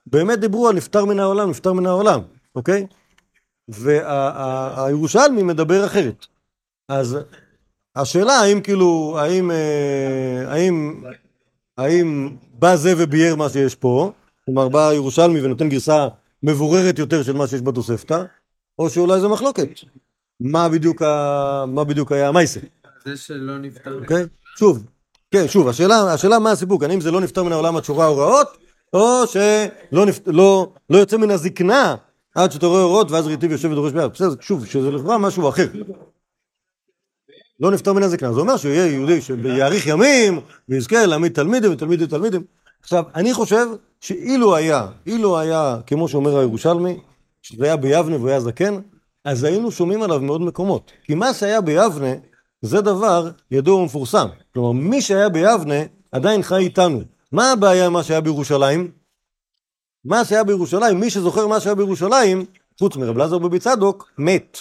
באמת דיברו על נפטר מן העולם, נפטר מן העולם, אוקיי? והירושלמי מדבר אחרת. אז השאלה האם כאילו, האם, אה, האם, האם בא זה וביאר מה שיש פה, כלומר בא הירושלמי ונותן גרסה מבוררת יותר של מה שיש בתוספתא, או שאולי זה מחלוקת. מה בדיוק, ה... מה בדיוק היה המייסה, זה שלא נפטר. אוקיי? שוב, כן, שוב, השאלה, השאלה מה הסיפוק, האם זה לא נפטר מן העולם עד שורה הוראות, או שלא נפט... לא, לא יוצא מן הזקנה עד שאתה רואה אורות ואז ראיתיו יושב ודורש ביד. בסדר, שוב, שזה לכאורה משהו אחר. לא נפטר מן הזקנה, זה אומר שהוא יהיה יהודי שיאריך ימים ויזכה להעמיד תלמידים ותלמידים ותלמידים. עכשיו, אני חושב שאילו היה, אילו היה, כמו שאומר הירושלמי, שזה היה ביבנה והוא היה זקן, אז היינו שומעים עליו מאוד מקומות. כי מה שהיה ביבנה זה דבר ידוע ומפורסם. כלומר, מי שהיה ביבנה עדיין חי איתנו. מה הבעיה עם מה שהיה בירושלים? מה שהיה בירושלים, מי שזוכר מה שהיה בירושלים, חוץ מרב אלעזר בבי צדוק, מת.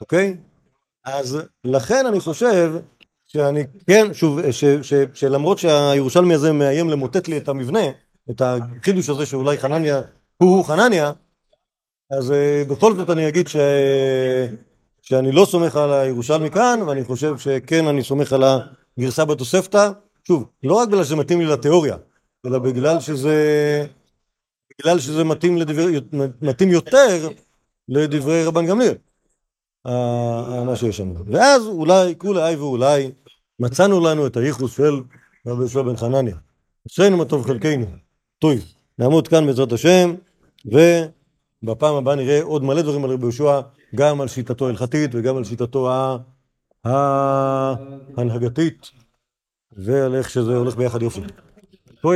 אוקיי? אז לכן אני חושב שאני, כן, שוב, ש, ש, ש, שלמרות שהירושלמי הזה מאיים למוטט לי את המבנה, את החידוש הזה שאולי חנניה הוא חנניה, אז uh, בכל זאת אני אגיד ש... שאני לא סומך על הירושלמי כאן, ואני חושב שכן אני סומך על הגרסה בתוספתא, שוב, לא רק בגלל שזה מתאים לי לתיאוריה, אלא בגלל שזה, בגלל שזה מתאים, לדבר, מתאים יותר לדברי רבן גמליאל. ה- מה שיש שם. ואז אולי, כולי ואולי, מצאנו לנו את הייחוס של רבי יהושע בן חנניה. אשרינו מה טוב חלקנו. טוב, נעמוד כאן בעזרת השם, ובפעם הבאה נראה עוד מלא דברים על רבי יהושע, גם על שיטתו ההלכתית וגם על שיטתו ההנהגתית, ועל איך שזה הולך ביחד יופי. טוב.